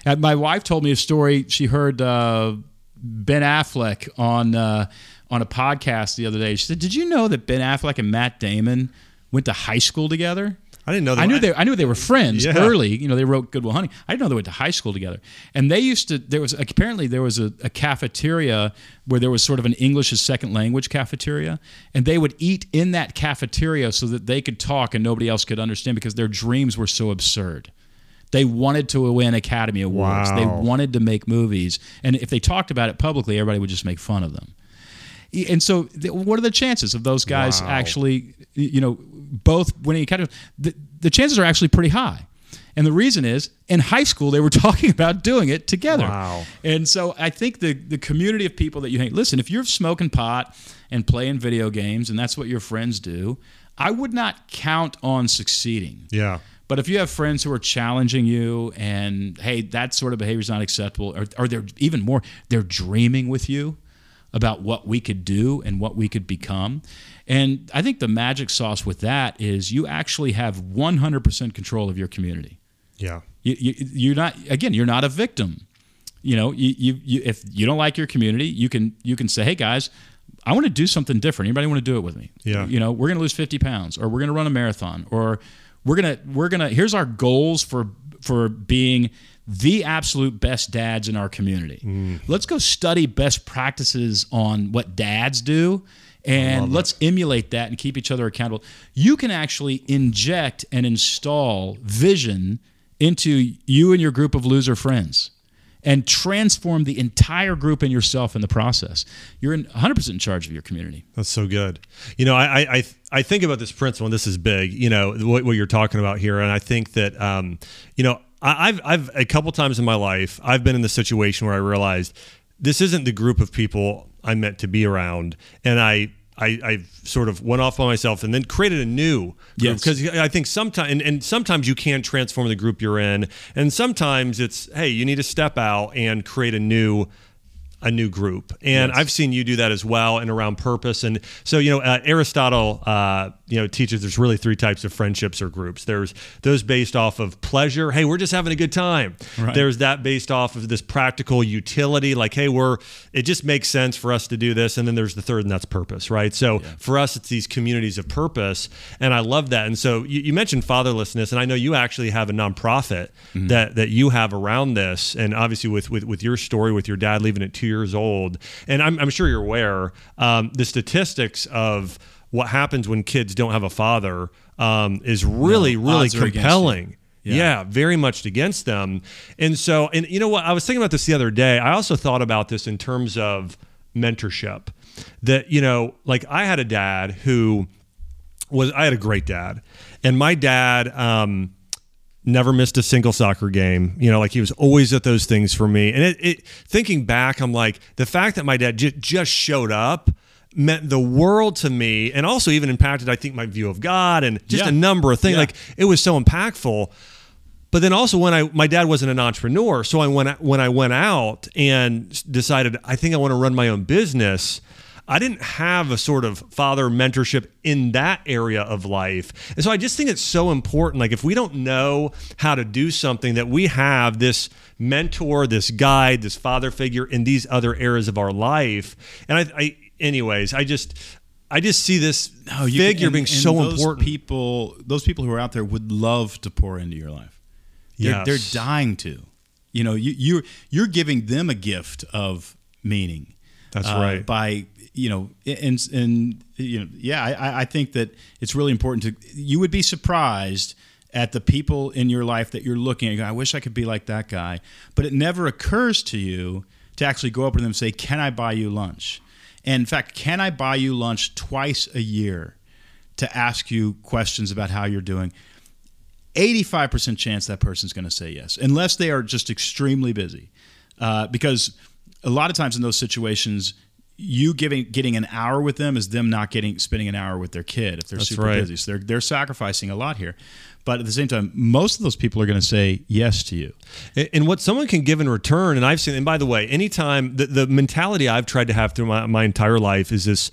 And my wife told me a story. She heard uh, Ben Affleck on uh, on a podcast the other day. She said, "Did you know that Ben Affleck and Matt Damon went to high school together?" I didn't know that. I knew they I knew they were friends Yeah. early. You know, they wrote Good Will Hunting. I didn't know they went to high school together. And they used to. There was apparently there was a, a cafeteria where there was sort of an English as second language cafeteria, and they would eat in that cafeteria so that they could talk and nobody else could understand because their dreams were so absurd. They wanted to win Academy Awards. They wanted to make movies, and if they talked about it publicly, everybody would just make fun of them. And so, what are the chances of those guys Wow. actually, you know, both winning Academy? The, the chances are actually pretty high. And the reason is, in high school, they were *laughs* talking about doing it together. Wow. And so, I think the the community of people that you hang. Listen, if you're smoking pot and playing video games, and that's what your friends do, I would not count on succeeding. Yeah. But if you have friends who are challenging you and hey, that sort of behavior is not acceptable, or, or they're even more, they're dreaming with you about what we could do and what we could become. And I think the magic sauce with that is you actually have 100% control of your community. Yeah. You, you, you're not again, you're not a victim. You know, you, you, you if you don't like your community, you can you can say, hey guys. I want to do something different. Anybody want to do it with me? Yeah. You know, we're going to lose 50 pounds, or we're going to run a marathon, or we're gonna we're gonna. Here's our goals for for being the absolute best dads in our community. Let's go study best practices on what dads do, and let's emulate that and keep each other accountable. You can actually inject and install vision into you and your group of loser friends and transform the entire group and yourself in the process. You're in 100% in charge of your community. That's so good. You know, I I I, I think about this principle, and this is big. You know what, what you're talking about here, and I think that um, you know. I- I've I've a couple times in my life I've been in the situation where I realized this isn't the group of people I'm meant to be around, and I. I, I sort of went off by myself and then created a new group Yes. because I think sometimes and, and sometimes you can transform the group you're in and sometimes it's hey you need to step out and create a new a new group. And Yes. I've seen you do that as well and around purpose. And so you know uh, Aristotle uh, you know teaches there's really three types of friendships or groups. There's those based off of pleasure. Hey we're just having a good time. Right. there's that based off of this practical utility like hey we're it just makes sense for us to do this. And then there's the third and that's purpose right? So for us it's these communities of purpose. And I love that. And so you, you mentioned fatherlessness and I know you actually have a nonprofit that that you have around this. And obviously with with, with your story with your dad leaving at two years old and I'm, I'm sure you're aware um, the statistics of what happens when kids don't have a father um, is really really against you. compelling Yeah. yeah, very much against them. And so, and you know what? I was thinking about this the other day. I also thought about this in terms of mentorship. That, you know, like I had a dad who was, I had a great dad. And my dad, um, never missed a single soccer game. You know, like he was always at those things for me. And it, it thinking back, I'm like, the fact that my dad j- just showed up meant the world to me and also even impacted, I think, my view of God and just Yeah. a number of things. Yeah. Like it was so impactful. But then also when I my dad wasn't an entrepreneur, so I went when I went out and decided I think I want to run my own business. I didn't have a sort of father mentorship in that area of life. And so I just think it's so important like if we don't know how to do something that we have this mentor, this guide, this father figure in these other areas of our life. And I, I anyways, I just I just see this No, you figure and- being and so those important. People, those people who are out there would love to pour into your life. They're, they're dying to. You know, you, you're you're giving them a gift of meaning. That's uh, right. By you know, and and you know, yeah, I, I think that it's really important to. You would be surprised at the people in your life that you're looking at. I wish I could be like that guy, but it never occurs to you to actually go up to them and say, "Can I buy you lunch?" And in fact, can I buy you lunch twice a year to ask you questions about how you're doing? 85% chance that person's going to say yes, unless they are just extremely busy. Uh, because a lot of times in those situations, you giving getting an hour with them is them not getting spending an hour with their kid if they're That's super right. busy. So they're they're sacrificing a lot here. But at the same time, most of those people are going to say yes to you. And- And what someone can give in return, and I've seen, and by the way, anytime the, the mentality I've tried to have through my, my entire life is this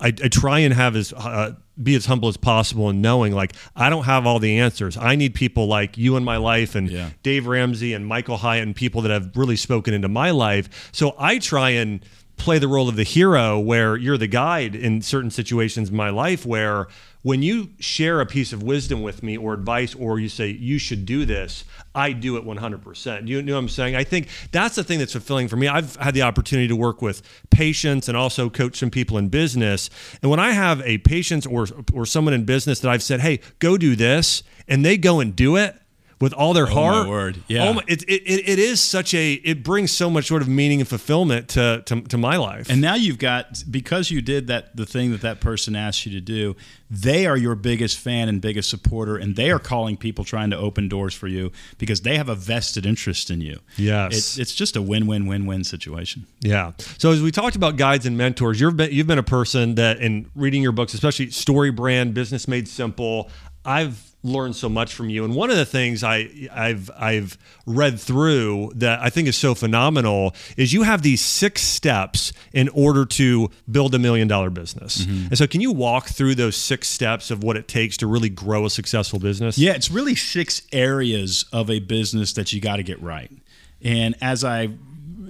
I, I try and have as uh, be as humble as possible and knowing like I don't have all the answers. I need people like you in my life and Yeah. Dave Ramsey and Michael Hyatt and people that have really spoken into my life. So I try and play the role of the hero where you're the guide in certain situations in my life where when you share a piece of wisdom with me or advice or you say you should do this i do it 100% you know what i'm saying? I think that's the thing that's fulfilling for me. I've had the opportunity to work with patients and also coach some people in business. And when i have a patient or or someone in business that i've said hey go do this and they go and do it with all their oh, my heart word. Yeah. oh my, it, it, it it is such a it brings so much sort of meaning and fulfillment to to, to my life And now you've got because you did that the thing that that person asked you to do. They are your biggest fan and biggest supporter, and they are calling people trying to open doors for you because they have a vested interest in you. Yes. it's, it's just a win-win-win-win situation. Yeah. So as we talked about guides and mentors, you've been you've been a person that in reading your books, especially StoryBrand, Business Made Simple, I've learned so much from you. And one of the things I I've I've read through that I think is so phenomenal is you have these six steps in order to build a million dollar business. Mm-hmm. And so can you walk through those six steps of what it takes to really grow a successful business? Yeah, it's really six areas of a business that you got to get right. And as I,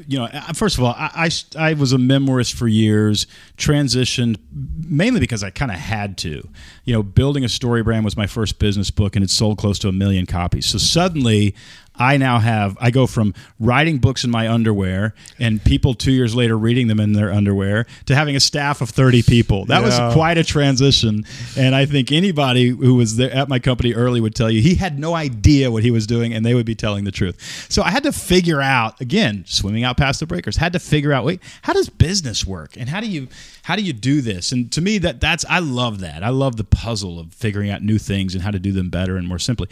you know, first of all, I, I, I was a memoirist for years, transitioned mainly because I kind of had to. You know, building a StoryBrand was my first business book, and it sold close to a million copies. So suddenly, I now have I go from writing books in my underwear and people two years later reading them in their underwear to having a staff of 30 people. That Yeah. was quite a transition. And I think anybody who was there at my company early would tell you he had no idea what he was doing and they would be telling the truth. So I had to figure out again, swimming out past the breakers, had to figure out wait, how does business work? And how do you how do you do this? And to me that that's I love that. I love the puzzle of figuring out new things and how to do them better and more simply.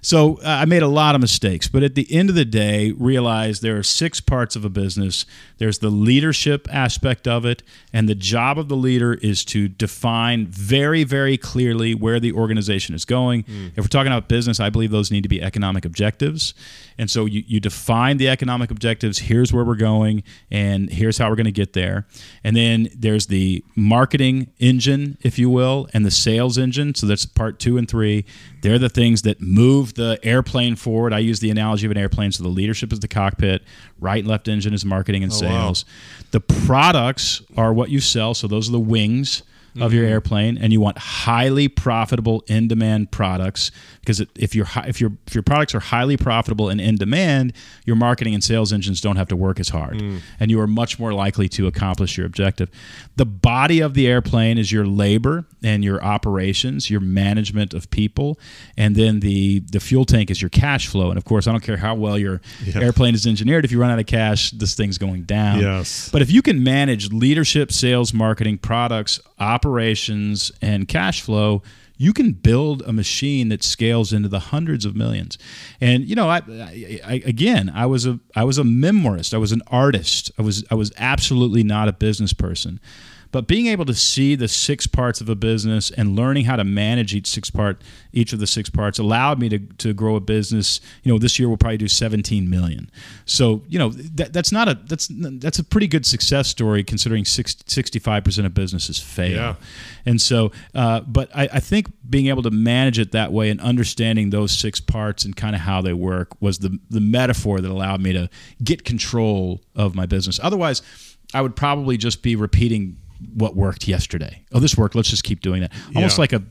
So uh, I made a lot of mistakes. but at the end of the day, realize there are six parts of a business. There's the leadership aspect of it, and the job of the leader is to define very, very clearly where the organization is going. If we're talking about business, I believe those need to be economic objectives. And so you, you define the economic objectives. Here's where we're going, and here's how we're going to get there. And then there's the marketing engine, if you will, and the sales engine. So that's part two and three. They're the things that move the airplane forward. I use the analogy of an airplane. So the leadership is the cockpit, right and left engine is marketing and oh, sales. The products are what you sell. So those are the wings of your mm-hmm. airplane, and you want highly profitable in-demand products because if your if your if your products are highly profitable and in demand, your marketing and sales engines don't have to work as hard, mm. and you are much more likely to accomplish your objective. The body of the airplane is your labor and your operations, your management of people, and then the the fuel tank is your cash flow. And of course, I don't care how well your airplane is engineered, if you run out of cash, this thing's going down. Yes. But if you can manage leadership, sales, marketing, products, operations, and cash flow, you can build a machine that scales into the hundreds of millions. And you know, I, I, I again, I was a I was a memoirist. I was an artist. I was I was absolutely not a business person. But being able to see the six parts of a business and learning how to manage each six part, each of the six parts, allowed me to, to grow a business. You know, this year we'll probably do 17 million. So you know that, that's not a that's that's a pretty good success story considering 65 percent of businesses fail. Yeah. And so, uh, but I, I think being able to manage it that way and understanding those six parts and kind of how they work was the the metaphor that allowed me to get control of my business. Otherwise, I would probably just be repeating what worked yesterday. Oh, this worked. Let's just keep doing that. Almost Yeah. like a,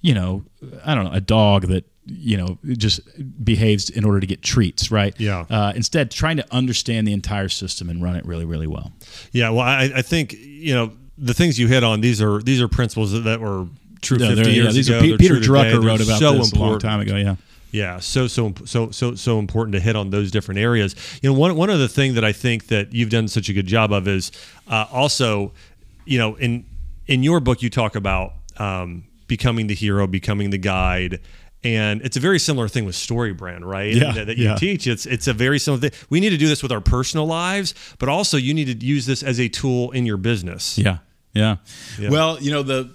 you know, I don't know, a dog that you know just behaves in order to get treats, right? Yeah. Uh, instead, trying to understand the entire system and run it really, really well. Yeah, well, I, I think you know the things you hit on. These are these are principles that, that were true No, 50 they're- years yeah, these ago. are They're Peter true today. Drucker They're wrote about so this a long important. time ago. Yeah. Yeah, so so so so so important to hit on those different areas. You know, one one other thing that I think that you've done such a good job of is uh, also, you know, in in your book you talk about um, becoming the hero, becoming the guide. And it's a very similar thing with StoryBrand, right? Yeah, that, that you yeah. teach. It's it's a very similar thing. We need to do this with our personal lives, but also you need to use this as a tool in your business. Yeah, yeah. Yeah. Well, you know, the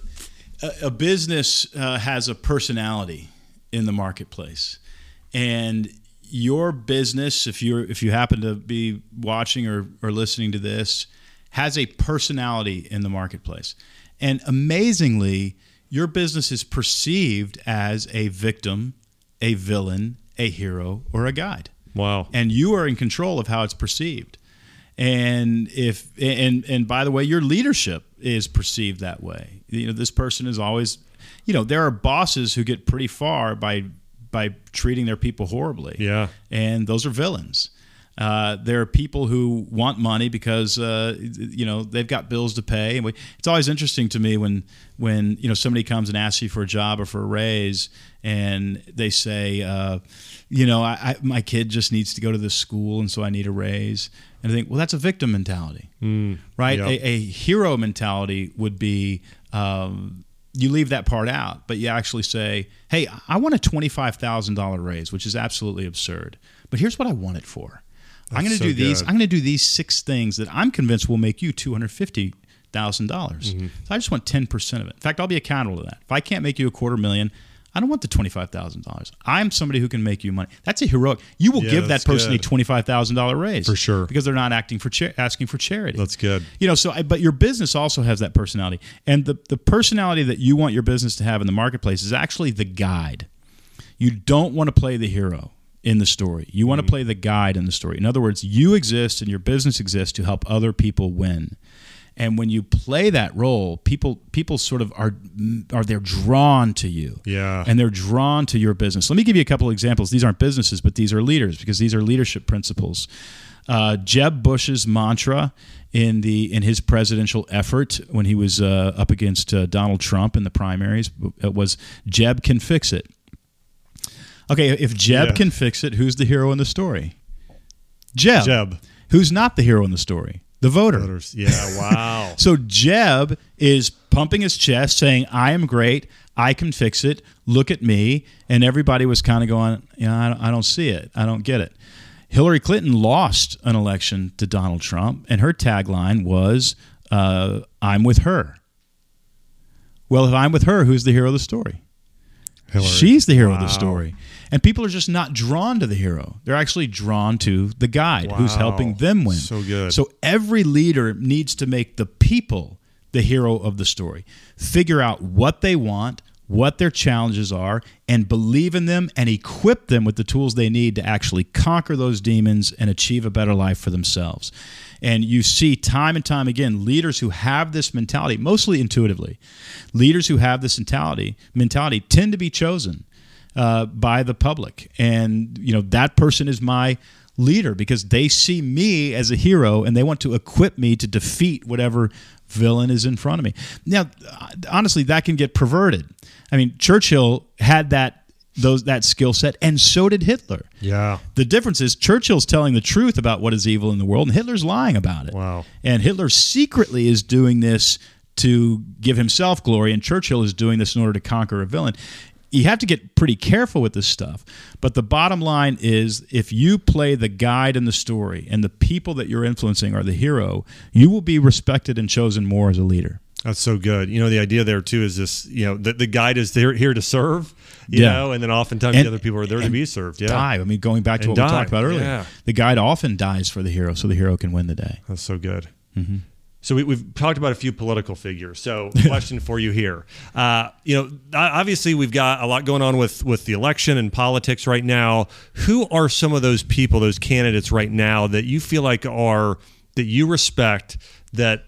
a, a business uh, has a personality in the marketplace, and your business, if you're if you happen to be watching or, or listening to this, has a personality in the marketplace, and amazingly, your business is perceived as a victim, a villain, a hero, or a guide Wow. and you are in control of how it's perceived. And if and and by the way, your leadership is perceived that way. You know, this person is always, you know, there are bosses who get pretty far by by treating their people horribly. Yeah. and those are villains. Uh, there are people who want money because uh, you know they've got bills to pay, and we, it's always interesting to me when when you know somebody comes and asks you for a job or for a raise, and they say, uh, you know, I, I, my kid just needs to go to this school, and so I need a raise. And I think, well, that's a victim mentality, right? yeah. A, a hero mentality would be. Um, you leave that part out, but you actually say, "Hey, I want a twenty-five thousand dollar raise, which is absolutely absurd. But here's what I want it for. I'm going to so do these. good. I'm going to do these six things that I'm convinced will make you two hundred fifty thousand dollars. Mm-hmm. So I just want ten percent of it. In fact, I'll be accountable to that. If I can't make you a quarter million, I don't want the twenty-five thousand dollars. I'm somebody who can make you money. That's a heroic. You will Yeah, give that that's person a twenty-five thousand dollar raise For sure. because they're not acting for cha- asking for charity. That's good. You know, so I, but your business also has that personality, and the the personality that you want your business to have in the marketplace is actually the guide. You don't want to play the hero in the story. You want to play the guide in the story. In other words, you exist and your business exists to help other people win. And when you play that role, people people sort of are are they're drawn to you Yeah. and they're drawn to your business. Let me give you a couple of examples. These aren't businesses, but these are leaders because these are leadership principles. Uh, Jeb Bush's mantra in the in his presidential effort when he was uh, up against uh, Donald Trump in the primaries was Jeb can fix it. Okay, if Jeb Yeah. can fix it, who's the hero in the story? Jeb. Jeb. Who's not the hero in the story? The voter. Voters. Yeah. *laughs* Wow. So Jeb is pumping his chest, saying, I am great. I can fix it. Look at me. And everybody was kind of going, Yeah, I don't, I don't see it. I don't get it. Hillary Clinton lost an election to Donald Trump, and her tagline was, uh, I'm with her. Well, if I'm with her, who's the hero of the story? Hillary. She's the hero of the story. And people are just not drawn to the hero. They're actually drawn to the guide who's helping them win. So good. So every leader needs to make the people the hero of the story. Figure out what they want, what their challenges are, and believe in them and equip them with the tools they need to actually conquer those demons and achieve a better life for themselves. And you see time and time again leaders who have this mentality, mostly intuitively, leaders who have this mentality mentality tend to be chosen uh, by the public, and you know that person is my leader because they see me as a hero and they want to equip me to defeat whatever villain is in front of me. Now, honestly, that can get perverted. I mean, Churchill had that those that skill set, and so did Hitler. Yeah. The difference is Churchill's telling the truth about what is evil in the world, and Hitler's lying about it. Wow. And Hitler secretly is doing this to give himself glory, and Churchill is doing this in order to conquer a villain. You have to get pretty careful with this stuff. But the bottom line is if you play the guide in the story and the people that you're influencing are the hero, you will be respected and chosen more as a leader. That's so good. You know, the idea there too is this, you know, the, the guide is there here to serve, you Yeah. know, and then oftentimes And- the other people are there to be served. Yeah. Die. I mean, going back to And what we talked about earlier, Yeah. the guide often dies for the hero so the hero can win the day. That's so good. Mm-hmm. So we, we've talked about a few political figures. So, *laughs* question for you here: uh, you know, obviously we've got a lot going on with with the election and politics right now. Who are some of those people, those candidates right now that you feel like are that you respect that?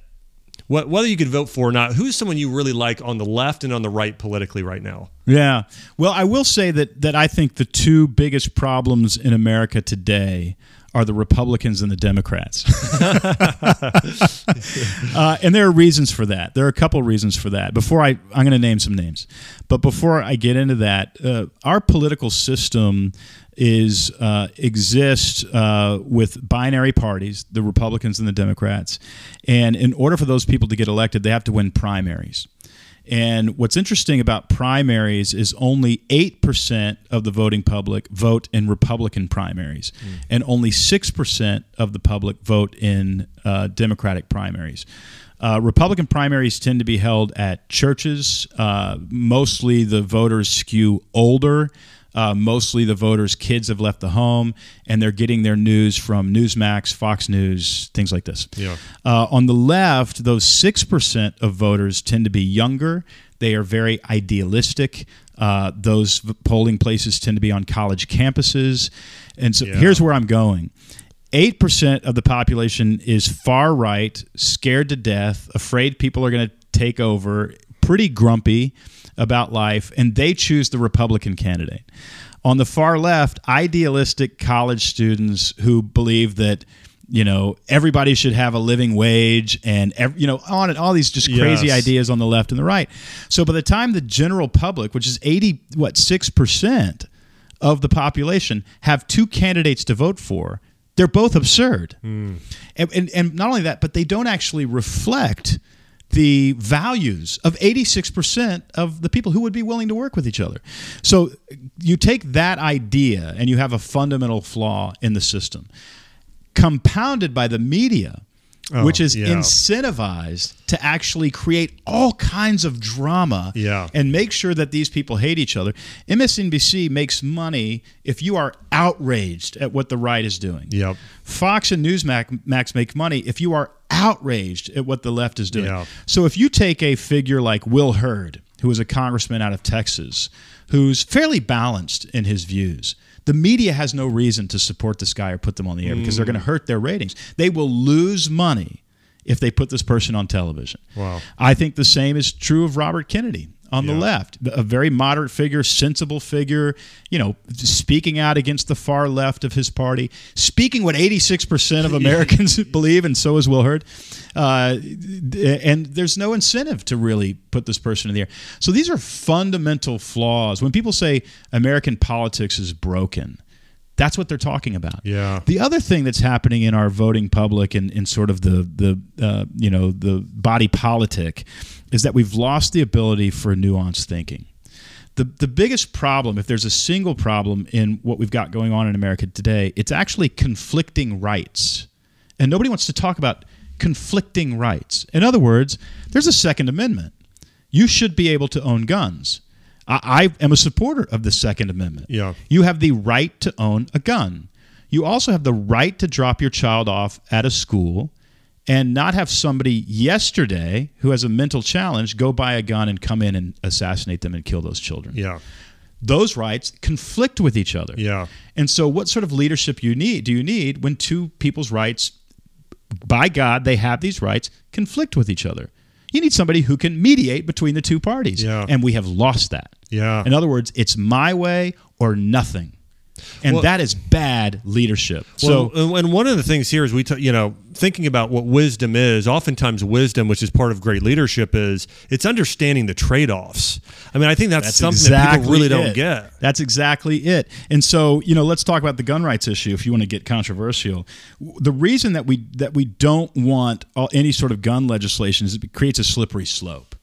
What, whether you could vote for or not, who's someone you really like on the left and on the right politically right now? Yeah. Well, I will say that that I think the two biggest problems in America today are the Republicans and the Democrats. *laughs* uh, and there are reasons for that. There are a couple reasons for that. Before I, I'm going to name some names, but before I get into that, uh, our political system is uh, exists uh, with binary parties, the Republicans and the Democrats, and in order for those people to get elected, they have to win primaries. And what's interesting about primaries is only 8% of the voting public vote in Republican primaries, and only 6% of the public vote in uh, Democratic primaries. Uh, Republican primaries tend to be held at churches. Uh, mostly the voters skew older. Uh, mostly the voters' kids have left the home, and they're getting their news from Newsmax, Fox News, things like this. Yeah. Uh, on the left, those 6% of voters tend to be younger. They are very idealistic. Uh, those polling places tend to be on college campuses. And so Yeah. here's where I'm going 8% of the population is far right, scared to death, afraid people are going to take over, pretty grumpy about life, and they choose the Republican candidate. On the far left, idealistic college students who believe that you know everybody should have a living wage and ev- you know on and all these just crazy Yes. ideas on the left and the right. So by the time the general public, which is 80 what 6% of the population have two candidates to vote for, they're both absurd. Hmm. And, and and not only that, but they don't actually reflect the values of 86% of the people who would be willing to work with each other. So you take that idea and you have a fundamental flaw in the system compounded by the media Oh, which is yeah. incentivized to actually create all kinds of drama Yeah. and make sure that these people hate each other. MSNBC makes money if you are outraged at what the right is doing. Yep. Fox and Newsmax make money if you are outraged at what the left is doing. Yeah. So if you take a figure like Will Hurd, who is a congressman out of Texas, who's fairly balanced in his views, the media has no reason to support this guy or put them on the air because they're Mm. going to hurt their ratings. They will lose money if they put this person on television. Wow. I think the same is true of Robert Kennedy on the Yeah. left, a very moderate figure, sensible figure, you know, speaking out against the far left of his party, speaking what 86% of *laughs* Americans *laughs* believe, and so is Will Hurd. Uh, and there's no incentive to really put this person in the air. So these are fundamental flaws. When people say American politics is broken, that's what they're talking about. Yeah. The other thing that's happening in our voting public and in sort of the the uh, you know the body politic is that we've lost the ability for nuanced thinking. The, the biggest problem, if there's a single problem in what we've got going on in America today, it's actually conflicting rights. And nobody wants to talk about conflicting rights. In other words, there's a Second Amendment. You should be able to own guns. I, I am a supporter of the Second Amendment. Yeah. You have the right to own a gun. You also have the right to drop your child off at a school and not have somebody yesterday who has a mental challenge go buy a gun and come in and assassinate them and kill those children. Yeah. Those rights conflict with each other. Yeah. And so what sort of leadership you need do you need when two people's rights by God they have these rights conflict with each other? You need somebody who can mediate between the two parties. Yeah. And we have lost that. Yeah. In other words, it's my way or nothing. And Well- that is bad leadership. So Well, and one of the things here is we, t- you know, thinking about what wisdom is. Oftentimes, wisdom, which is part of great leadership, is it's understanding the trade-offs. I mean, I think that's, That's something that people really don't get. That's exactly it. And so, you know, let's talk about the gun rights issue if you want to get controversial. The reason that we that we don't want all, any sort of gun legislation is it creates a slippery slope.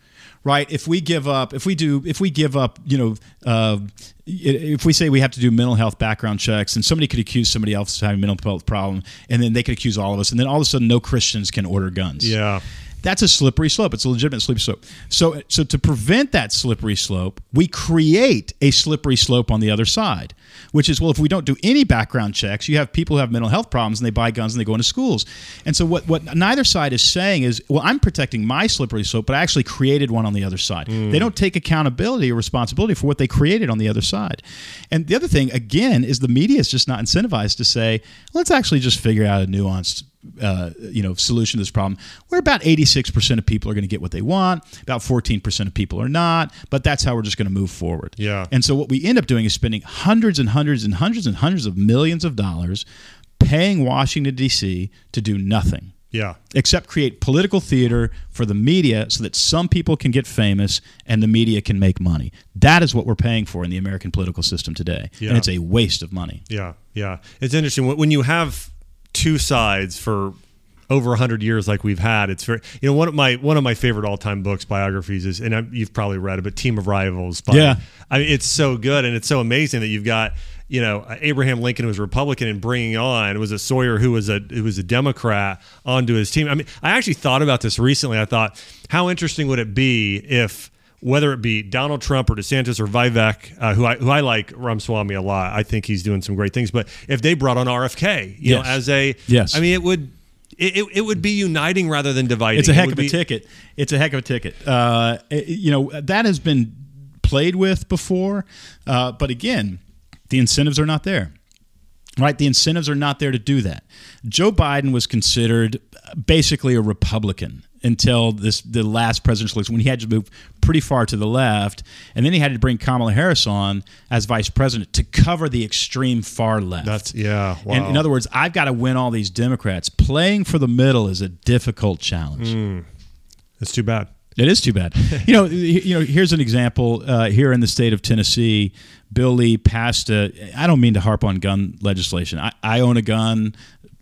Right? If we give up, if we do, if we give up, you know, uh, if we say we have to do mental health background checks, and somebody could accuse somebody else of having a mental health problem, and then they could accuse all of us, and then all of a sudden, no Christians can order guns Yeah. That's a slippery slope. It's a legitimate slippery slope. So, so to prevent that slippery slope, we create a slippery slope on the other side, which is well, if we don't do any background checks, you have people who have mental health problems and they buy guns and they go into schools. And so, what what neither side is saying is, well, I'm protecting my slippery slope, but I actually created one on the other side. Hmm. They don't take accountability or responsibility for what they created on the other side. And the other thing, again, is the media is just not incentivized to say, let's actually just figure out a nuanced uh, you know solution to this problem where about 86% of people are going to get what they want about 14% of people are not but that's how we're just going to move forward Yeah. and so what we end up doing is spending hundreds and hundreds and hundreds and hundreds of millions of dollars paying washington d.c to do nothing Yeah. except create political theater for the media so that some people can get famous and the media can make money that is what we're paying for in the american political system today Yeah. and it's a waste of money Yeah, yeah. It's interesting when when you have two sides for over 100 years like we've had. It's very you know one of my one of my favorite all-time books biographies is and I, you've probably read it but team of rivals by, Yeah. i mean it's so good and it's so amazing that you've got you know abraham lincoln was a republican and bringing on was a sawyer who was a who was a democrat onto his team. I mean i actually thought about this recently. I thought how interesting would it be if whether it be Donald Trump or DeSantis or Vivek, uh, who I who I like Ramaswamy a lot, I think he's doing some great things. But if they brought on RFK, you know, as a, Yes. I mean, it would it, it, would be uniting rather than dividing. It's a heck of a be- ticket. It's a heck of a ticket. Uh, it- you know that has been played with before, uh, but again, the incentives are not there. Right, the incentives are not there to do that. Joe Biden was considered basically a Republican until this the last presidential election when he had to move pretty far to the left, and then he had to bring Kamala Harris on as vice president to cover the extreme far left. That's yeah. Wow. And in other words, I've got to win all these Democrats. Playing for the middle is a difficult challenge. it's too bad. It is too bad. you know, you know. Here's an example. Uh, here in the state of Tennessee, Bill Lee passed a. I don't mean to harp on gun legislation. I, I own a gun.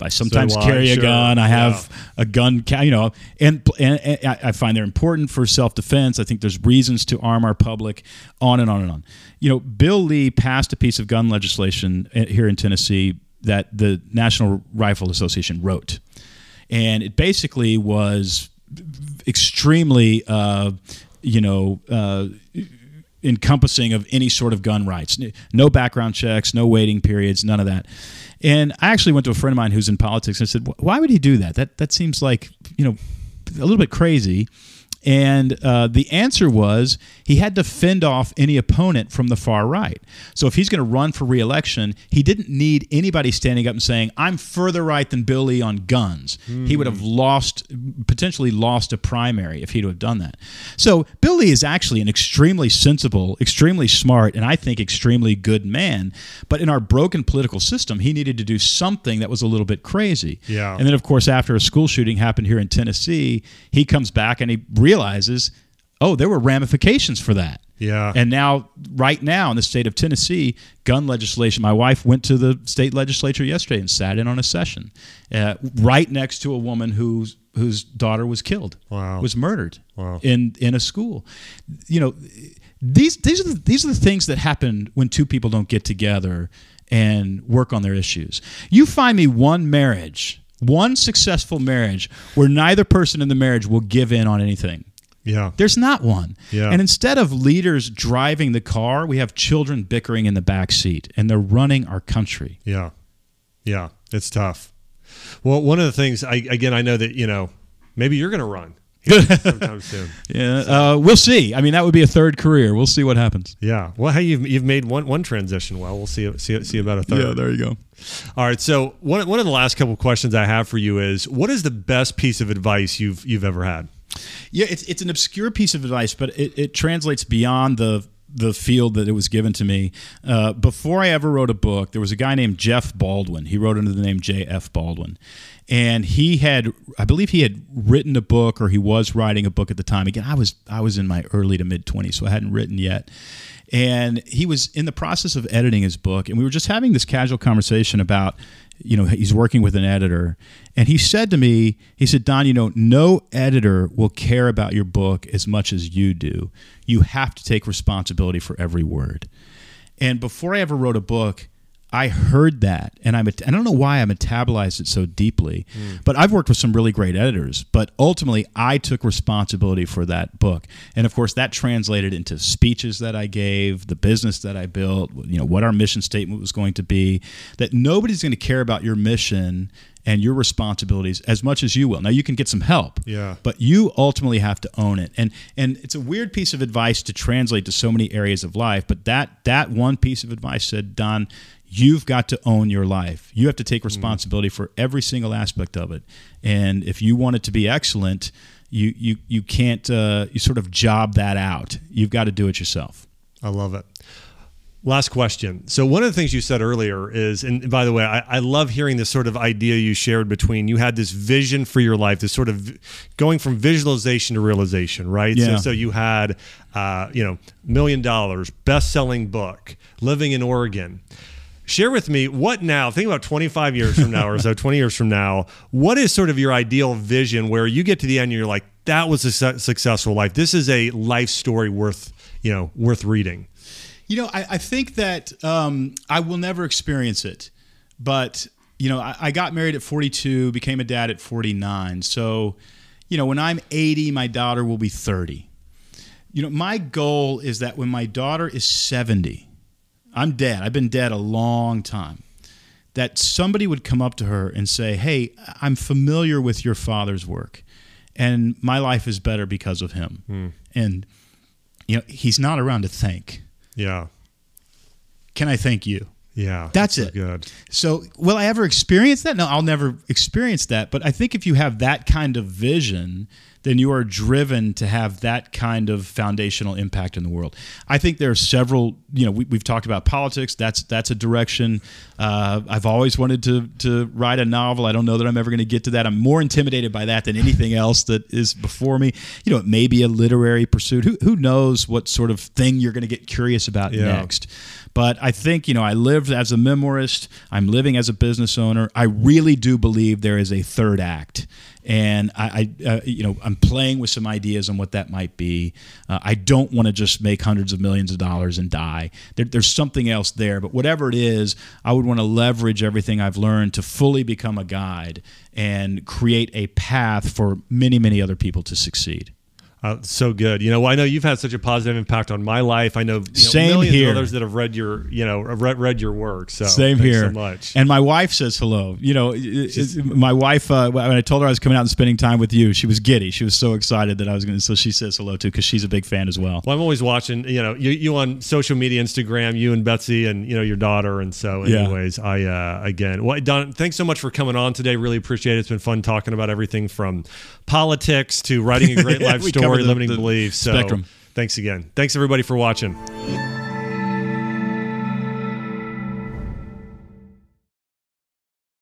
I sometimes I, carry a sure. gun. I have a gun. You know, and, and, and I find they're important for self defense. I think there's reasons to arm our public. On and on and on. You know, Bill Lee passed a piece of gun legislation uh, here in Tennessee that the National Rifle Association wrote, and it basically was extremely, uh, you know, uh, encompassing of any sort of gun rights. No background checks, no waiting periods, none of that. And I actually went to a friend of mine who's in politics and I said, "Why would he do that? That that seems like you know a little bit crazy." And uh, the answer was he had to fend off any opponent from the far right. So if he's going to run for reelection, he didn't need anybody standing up and saying, I'm further right than Bill Lee on guns. He would have hmm. lost, potentially lost a primary if he'd have done that. So Bill Lee is actually an extremely sensible, extremely smart, and I think extremely good man. But in our broken political system, he needed to do something that was a little bit crazy. Yeah. And then, of course, after a school shooting happened here in Tennessee, he comes back and he realizes, oh, there were ramifications for that. Yeah. And now, right now, in the state of Tennessee, gun legislation. My wife went to the state legislature yesterday and sat in on a session, uh, right next to a woman whose whose daughter was killed, Wow. was murdered Wow. in in a school. You know, these these are the, these are the things that happen when two people don't get together and work on their issues. You find me one marriage, one successful marriage where neither person in the marriage will give in on anything. Yeah. There's not one. Yeah. And instead of leaders driving the car, we have children bickering in the back seat, and they're running our country. Yeah. Yeah. It's tough. Well, one of the things I again I know that, you know, maybe you're gonna run *laughs* sometime soon. Yeah, uh, we'll see. I mean, that would be a third career. We'll see what happens. Yeah. Well, hey, you've, you've made one one transition well. We'll see see see about a third. Yeah, there you go. All right. So one one of the last couple questions I have for you is, what is the best piece of advice you've you've ever had? Yeah, it's it's an obscure piece of advice, but it, it translates beyond the the field that it was given to me. Uh, before I ever wrote a book, there was a guy named Jeff Baldwin. He wrote under the name J.F. Baldwin. And he had, I believe he had written a book or he was writing a book at the time. Again, I was I was in my early to mid 20s, so I hadn't written yet. And he was in the process of editing his book, and we were just having this casual conversation about, you know, he's working with an editor. And he said to me, he said, Don, you know, no editor will care about your book as much as you do. You have to take responsibility for every word. And before I ever wrote a book, I heard that, and I'm, I don't know why I metabolized it so deeply, hmm. but I've worked with some really great editors. But ultimately, I took responsibility for that book, and of course, that translated into speeches that I gave, the business that I built, you know, what our mission statement was going to be. That nobody's going to care about your mission and your responsibilities as much as you will. Now, you can get some help, Yeah. but you ultimately have to own it and and it's a weird piece of advice to translate to so many areas of life but that that one piece of advice said don you've got to own your life you have to take responsibility for every single aspect of it and if you want it to be excellent you you you can't uh, you sort of job that out you've got to do it yourself I love it. Last question. So one of the things you said earlier is, and by the way, I, I love hearing this sort of idea you shared between you had this vision for your life, this sort of going from visualization to realization, right? Yeah. So, so you had, uh, you know, million dollars, best-selling book, living in Oregon. Share with me what now, think about 25 years from now or so, 20 years from now, what is sort of your ideal vision where you get to the end and you're like, that was a su- successful life. This is a life story worth, you know, worth reading. You know, I, I think that um, I will never experience it, but you know, I, I got married at 42, became a dad at 49. So, you know, when I'm 80, my daughter will be 30. You know, my goal is that when my daughter is 70, I'm dead. I've been dead a long time. That somebody would come up to her and say, "Hey, I'm familiar with your father's work, and my life is better because of him." Hmm. And you know, he's not around to thank. Yeah. Can I thank you? Yeah. That's it. Good. So, will I ever experience that? No, I'll never experience that. But I think if you have that kind of vision, then you are driven to have that kind of foundational impact in the world. I think there are several. You know, we, we've talked about politics. That's that's a direction. Uh, I've always wanted to to write a novel. I don't know that I'm ever going to get to that. I'm more intimidated by that than anything else that is before me. You know, it may be a literary pursuit. Who who knows what sort of thing you're going to get curious about Yeah. next? But I think, you know, I lived as a memoirist, I'm living as a business owner. I really do believe there is a third act. And I, I uh, you know, I'm playing with some ideas on what that might be. Uh, I don't want to just make hundreds of millions of dollars and die. There, there's something else there. But whatever it is, I would want to leverage everything I've learned to fully become a guide and create a path for many, many other people to succeed. Uh, so good. You know, I know you've had such a positive impact on my life. I know, you know Same millions here. of others that have read your, you know, read, read your work. So Same here. so much. And my wife says hello. You know, it- my wife, uh, when I told her I was coming out and spending time with you, she was giddy. She was so excited that I was going to. So she says hello too because she's a big fan as well. well, I'm always watching, you know, you, you on social media, Instagram, you and Betsy and, you know, your daughter. And so Yeah. anyways, I, uh, again, well, Don, thanks so much for coming on today. Really appreciate it. It's been fun talking about everything from politics to writing a great *laughs* life story, the- limiting the beliefs. So spectrum. thanks again. Thanks everybody for watching.